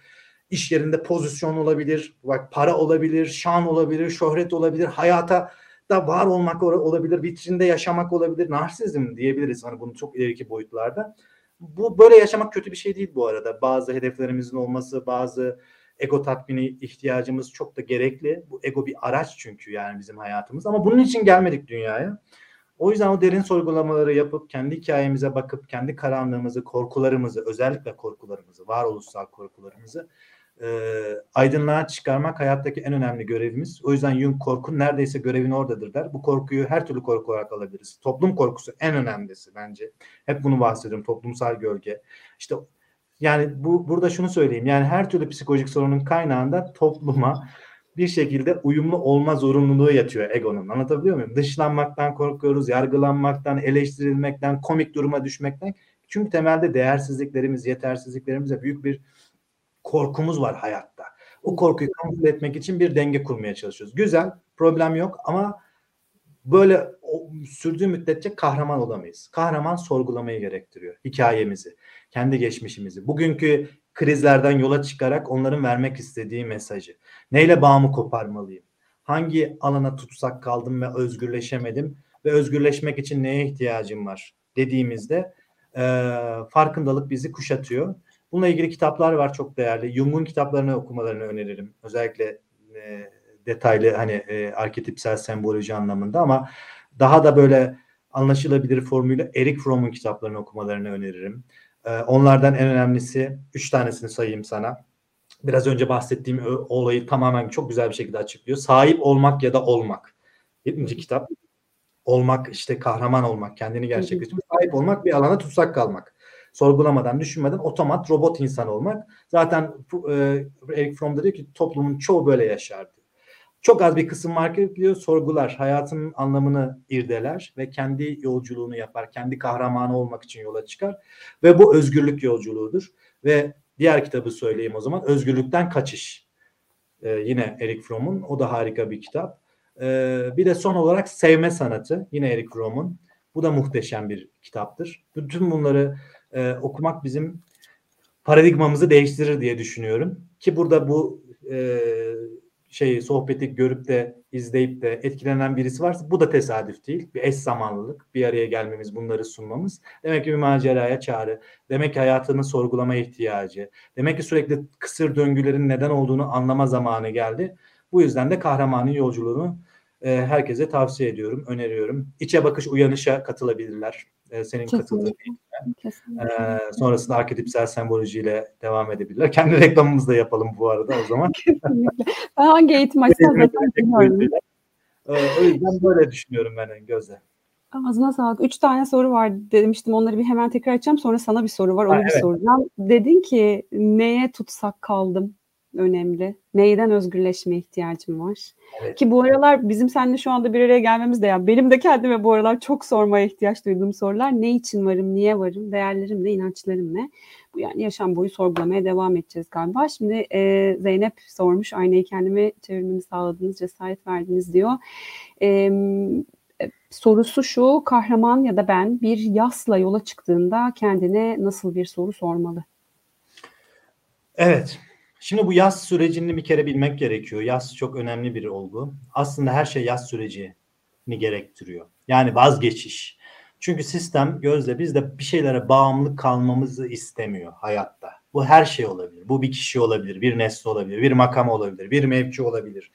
iş yerinde pozisyon olabilir, bak para olabilir, şan olabilir, şöhret olabilir, hayata da var olmak olabilir, vitrinde yaşamak olabilir, narsizm diyebiliriz hani bunu çok ileriki boyutlarda. Bu böyle yaşamak kötü bir şey değil bu arada. Bazı hedeflerimizin olması, bazı ego tatmini ihtiyacımız çok da gerekli. Bu ego bir araç çünkü yani bizim hayatımız. Ama bunun için gelmedik dünyaya. O yüzden o derin sorgulamaları yapıp kendi hikayemize bakıp kendi karanlığımızı, korkularımızı, özellikle korkularımızı, varoluşsal korkularımızı e, aydınlığa çıkarmak hayattaki en önemli görevimiz. O yüzden Jung korku neredeyse görevin oradadır der. Bu korkuyu her türlü korku olarak alabiliriz. Toplum korkusu en önemlisi bence. Hep bunu bahsediyorum. Toplumsal gölge. İşte yani bu burada şunu söyleyeyim. Yani her türlü psikolojik sorunun kaynağında topluma bir şekilde uyumlu olma zorunluluğu yatıyor egonun. Anlatabiliyor muyum? Dışlanmaktan korkuyoruz, yargılanmaktan, eleştirilmekten, komik duruma düşmekten. Çünkü temelde değersizliklerimiz, yetersizliklerimizle büyük bir korkumuz var hayatta. O korkuyu kontrol etmek için bir denge kurmaya çalışıyoruz. Güzel, problem yok ama böyle o, sürdüğü müddetçe kahraman olamayız. Kahraman sorgulamayı gerektiriyor hikayemizi kendi geçmişimizi, bugünkü krizlerden yola çıkarak onların vermek istediği mesajı. Neyle bağımı koparmalıyım? Hangi alana tutsak kaldım ve özgürleşemedim ve özgürleşmek için neye ihtiyacım var dediğimizde e, farkındalık bizi kuşatıyor. Bununla ilgili kitaplar var çok değerli. Jung'un kitaplarını okumalarını öneririm. Özellikle e, detaylı hani e, arketipsel semboloji anlamında ama daha da böyle anlaşılabilir formüyle Eric Fromm'un kitaplarını okumalarını öneririm. E, onlardan en önemlisi üç tanesini sayayım sana. Biraz önce bahsettiğim olayı tamamen çok güzel bir şekilde açıklıyor. Sahip olmak ya da olmak. Yedinci kitap. Olmak işte kahraman olmak, kendini gerçekleştirmek, sahip olmak, bir alana tutsak kalmak sorgulamadan, düşünmeden otomat robot insan olmak. Zaten e, Eric Fromm da diyor ki toplumun çoğu böyle yaşardı. Çok az bir kısım var ki diyor sorgular, hayatın anlamını irdeler ve kendi yolculuğunu yapar, kendi kahramanı olmak için yola çıkar ve bu özgürlük yolculuğudur ve diğer kitabı söyleyeyim o zaman Özgürlükten Kaçış. Ee, yine Eric Fromm'un o da harika bir kitap. Ee, bir de son olarak Sevme Sanatı yine Eric Fromm'un. Bu da muhteşem bir kitaptır. Bütün bunları e, okumak bizim paradigmamızı değiştirir diye düşünüyorum. Ki burada bu e, şeyi sohbeti görüp de izleyip de etkilenen birisi varsa bu da tesadüf değil. Bir eş zamanlılık, bir araya gelmemiz, bunları sunmamız. Demek ki bir maceraya çağrı. Demek ki hayatını sorgulama ihtiyacı. Demek ki sürekli kısır döngülerin neden olduğunu anlama zamanı geldi. Bu yüzden de kahramanın yolculuğunu e, herkese tavsiye ediyorum, öneriyorum. İçe bakış uyanışa katılabilirler. E, senin katıldığın e, sonrasında arketipsel sembolojiyle devam edebilirler. Kendi reklamımızı da yapalım bu arada o zaman.
Kesinlikle. Ben hangi eğitim açsam zaten bilmiyorum.
E, o yüzden böyle düşünüyorum ben Gözde.
Ağzına sağlık. Üç tane soru var demiştim. Onları bir hemen tekrar açacağım. Sonra sana bir soru var. Onu ha, bir evet. soracağım. Dedin ki neye tutsak kaldım? Önemli. Neyden özgürleşme ihtiyacım var? Evet. Ki bu aralar bizim seninle şu anda bir araya gelmemiz de yani benim de kendime bu aralar çok sormaya ihtiyaç duyduğum sorular. Ne için varım, niye varım, değerlerim ne, inançlarım ne? Bu yani yaşam boyu sorgulamaya devam edeceğiz galiba. Şimdi e, Zeynep sormuş aynayı kendime çevirmemi sağladınız, cesaret verdiniz diyor. E, sorusu şu, kahraman ya da ben bir yasla yola çıktığında kendine nasıl bir soru sormalı?
Evet, Şimdi bu yaz sürecini bir kere bilmek gerekiyor. Yaz çok önemli bir olgu. Aslında her şey yaz sürecini gerektiriyor. Yani vazgeçiş. Çünkü sistem gözle bizde bir şeylere bağımlı kalmamızı istemiyor hayatta. Bu her şey olabilir. Bu bir kişi olabilir, bir nesne olabilir, bir makam olabilir, bir mevki olabilir.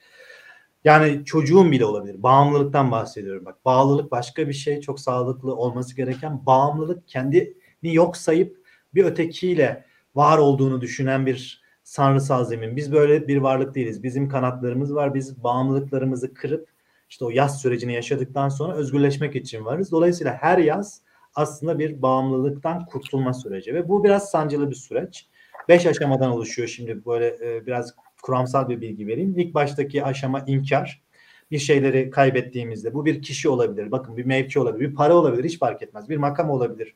Yani çocuğun bile olabilir. Bağımlılıktan bahsediyorum. Bak bağlılık başka bir şey. Çok sağlıklı olması gereken bağımlılık kendini yok sayıp bir ötekiyle var olduğunu düşünen bir sanrısal zemin. Biz böyle bir varlık değiliz. Bizim kanatlarımız var. Biz bağımlılıklarımızı kırıp işte o yaz sürecini yaşadıktan sonra özgürleşmek için varız. Dolayısıyla her yaz aslında bir bağımlılıktan kurtulma süreci ve bu biraz sancılı bir süreç. Beş aşamadan oluşuyor şimdi böyle e, biraz kuramsal bir bilgi vereyim. İlk baştaki aşama inkar. Bir şeyleri kaybettiğimizde bu bir kişi olabilir, bakın bir mevki olabilir, bir para olabilir hiç fark etmez. Bir makam olabilir,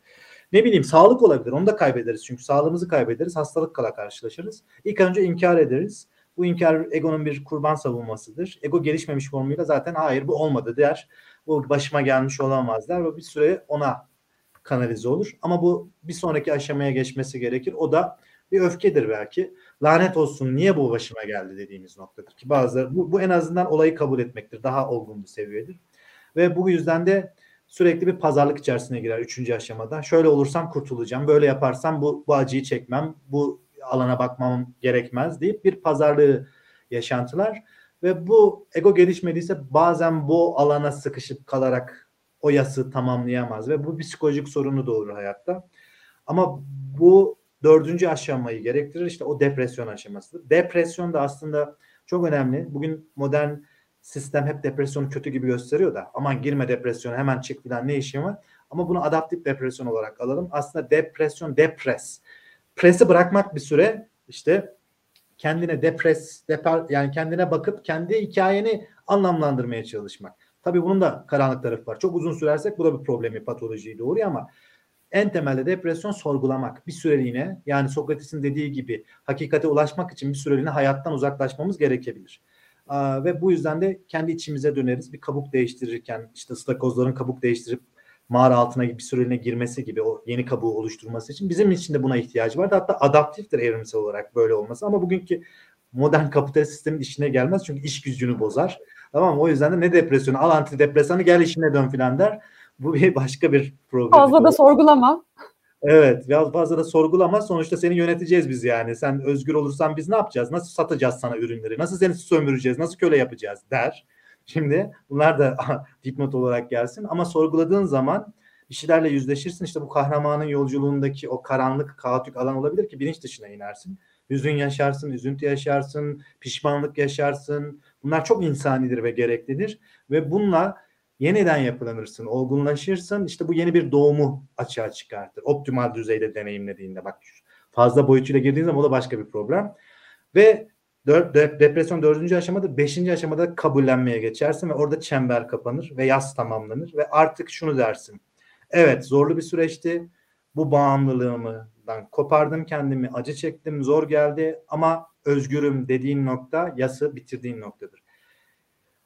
ne bileyim sağlık olabilir. Onu da kaybederiz çünkü sağlığımızı kaybederiz. Hastalıkla karşılaşırız. İlk önce inkar ederiz. Bu inkar egonun bir kurban savunmasıdır. Ego gelişmemiş formuyla zaten hayır bu olmadı der. Bu başıma gelmiş olamaz der ve bir süre ona kanalize olur. Ama bu bir sonraki aşamaya geçmesi gerekir. O da bir öfkedir belki. Lanet olsun niye bu başıma geldi dediğimiz noktadır ki bazıları bu, bu en azından olayı kabul etmektir. Daha olgun bir seviyedir. Ve bu yüzden de sürekli bir pazarlık içerisine girer üçüncü aşamada. Şöyle olursam kurtulacağım, böyle yaparsam bu, bu acıyı çekmem, bu alana bakmam gerekmez deyip bir pazarlığı yaşantılar. Ve bu ego gelişmediyse bazen bu alana sıkışıp kalarak o yası tamamlayamaz ve bu psikolojik sorunu doğurur hayatta. Ama bu dördüncü aşamayı gerektirir işte o depresyon aşamasıdır. Depresyon da aslında çok önemli. Bugün modern sistem hep depresyonu kötü gibi gösteriyor da aman girme depresyona hemen çık filan ne işin var. Ama bunu adaptif depresyon olarak alalım. Aslında depresyon depres. Presi bırakmak bir süre işte kendine depres depar yani kendine bakıp kendi hikayeni anlamlandırmaya çalışmak. Tabii bunun da karanlık tarafı var. Çok uzun sürersek bu da bir problemi, patolojiyi doğuruyor ama en temelde depresyon sorgulamak. Bir süreliğine yani Sokrates'in dediği gibi hakikate ulaşmak için bir süreliğine hayattan uzaklaşmamız gerekebilir ve bu yüzden de kendi içimize döneriz. Bir kabuk değiştirirken işte ıstakozların kabuk değiştirip mağara altına bir süreliğine girmesi gibi o yeni kabuğu oluşturması için bizim için de buna ihtiyacı var. Hatta adaptiftir evrimsel olarak böyle olması ama bugünkü modern kapitalist sistemin işine gelmez çünkü iş gücünü bozar. Tamam mı? O yüzden de ne depresyonu al antidepresanı gel işine dön filan der. Bu bir başka bir problem.
Fazla da sorgulama.
Evet biraz fazla da sorgulama sonuçta seni yöneteceğiz biz yani. Sen özgür olursan biz ne yapacağız? Nasıl satacağız sana ürünleri? Nasıl seni sömüreceğiz? Nasıl köle yapacağız der. Şimdi bunlar da dipnot olarak gelsin ama sorguladığın zaman bir yüzleşirsin. İşte bu kahramanın yolculuğundaki o karanlık, kaotik alan olabilir ki bilinç dışına inersin. Hüzün yaşarsın, üzüntü yaşarsın, pişmanlık yaşarsın. Bunlar çok insanidir ve gereklidir. Ve bununla yeniden yapılanırsın, olgunlaşırsın. İşte bu yeni bir doğumu açığa çıkartır. Optimal düzeyde deneyimlediğinde bak fazla boyutuyla girdiğin zaman o da başka bir problem. Ve dört, depresyon dördüncü aşamada, beşinci aşamada kabullenmeye geçersin ve orada çember kapanır ve yaz tamamlanır ve artık şunu dersin. Evet zorlu bir süreçti. Bu bağımlılığımdan kopardım kendimi, acı çektim, zor geldi ama özgürüm dediğin nokta yası bitirdiğin noktadır.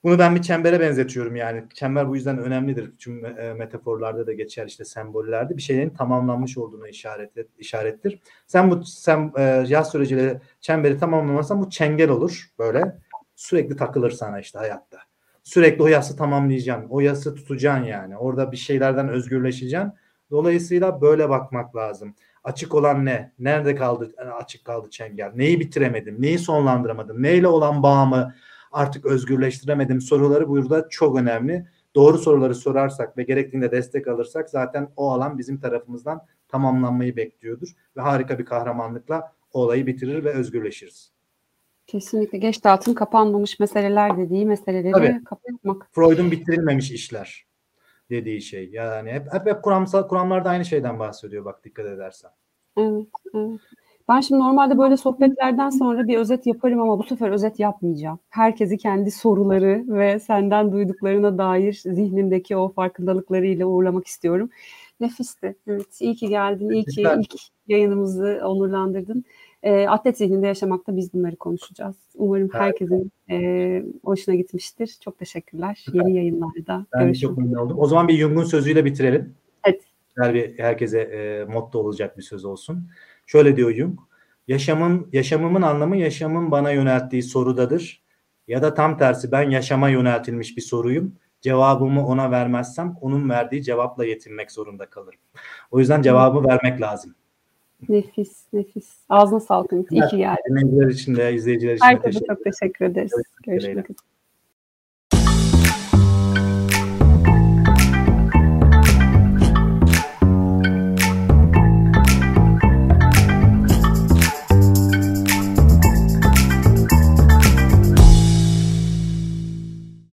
Bunu ben bir çembere benzetiyorum yani. Çember bu yüzden önemlidir. Tüm e, metaforlarda da geçer işte sembollerde. Bir şeylerin tamamlanmış olduğunu işaret, işarettir. Sen bu sen e, yaz süreciyle çemberi tamamlamazsan bu çengel olur böyle. Sürekli takılır sana işte hayatta. Sürekli o yası tamamlayacaksın. O yası tutacaksın yani. Orada bir şeylerden özgürleşeceksin. Dolayısıyla böyle bakmak lazım. Açık olan ne? Nerede kaldı açık kaldı çengel? Neyi bitiremedim? Neyi sonlandıramadım? Neyle olan bağımı artık özgürleştiremedim soruları burada çok önemli. Doğru soruları sorarsak ve gerektiğinde destek alırsak zaten o alan bizim tarafımızdan tamamlanmayı bekliyordur ve harika bir kahramanlıkla olayı bitirir ve özgürleşiriz.
Kesinlikle geç dağıtım kapanmamış meseleler dediği meseleleri Tabii. kapatmak.
Freud'un bitirilmemiş işler dediği şey. Yani hep hep, hep kuramsal kuramlarda aynı şeyden bahsediyor bak dikkat edersen.
Evet, evet. Ben şimdi normalde böyle sohbetlerden sonra bir özet yaparım ama bu sefer özet yapmayacağım. Herkesi kendi soruları ve senden duyduklarına dair zihnindeki o farkındalıklarıyla uğurlamak istiyorum. Nefisti. Evet, iyi ki geldin. İyi ki ilk yayınımızı onurlandırdın. E, atlet zihninde yaşamakta biz bunları konuşacağız. Umarım herkesin e, hoşuna gitmiştir. Çok teşekkürler. Yeni yayınlarda
ben görüşmek çok memnun oldum. O zaman bir Jung'un sözüyle bitirelim.
Evet.
Her bir herkese e, motto olacak bir söz olsun. Şöyle diyor Jung. Yaşamın, yaşamımın anlamı yaşamın bana yönelttiği sorudadır. Ya da tam tersi ben yaşama yöneltilmiş bir soruyum. Cevabımı ona vermezsem onun verdiği cevapla yetinmek zorunda kalırım. O yüzden cevabı vermek lazım.
Nefis, nefis. Ağzına sağlık. İyi ki geldin.
Dinleyiciler için de, izleyiciler için
Herkese de çok teşekkür ederiz. Görüşmek üzere.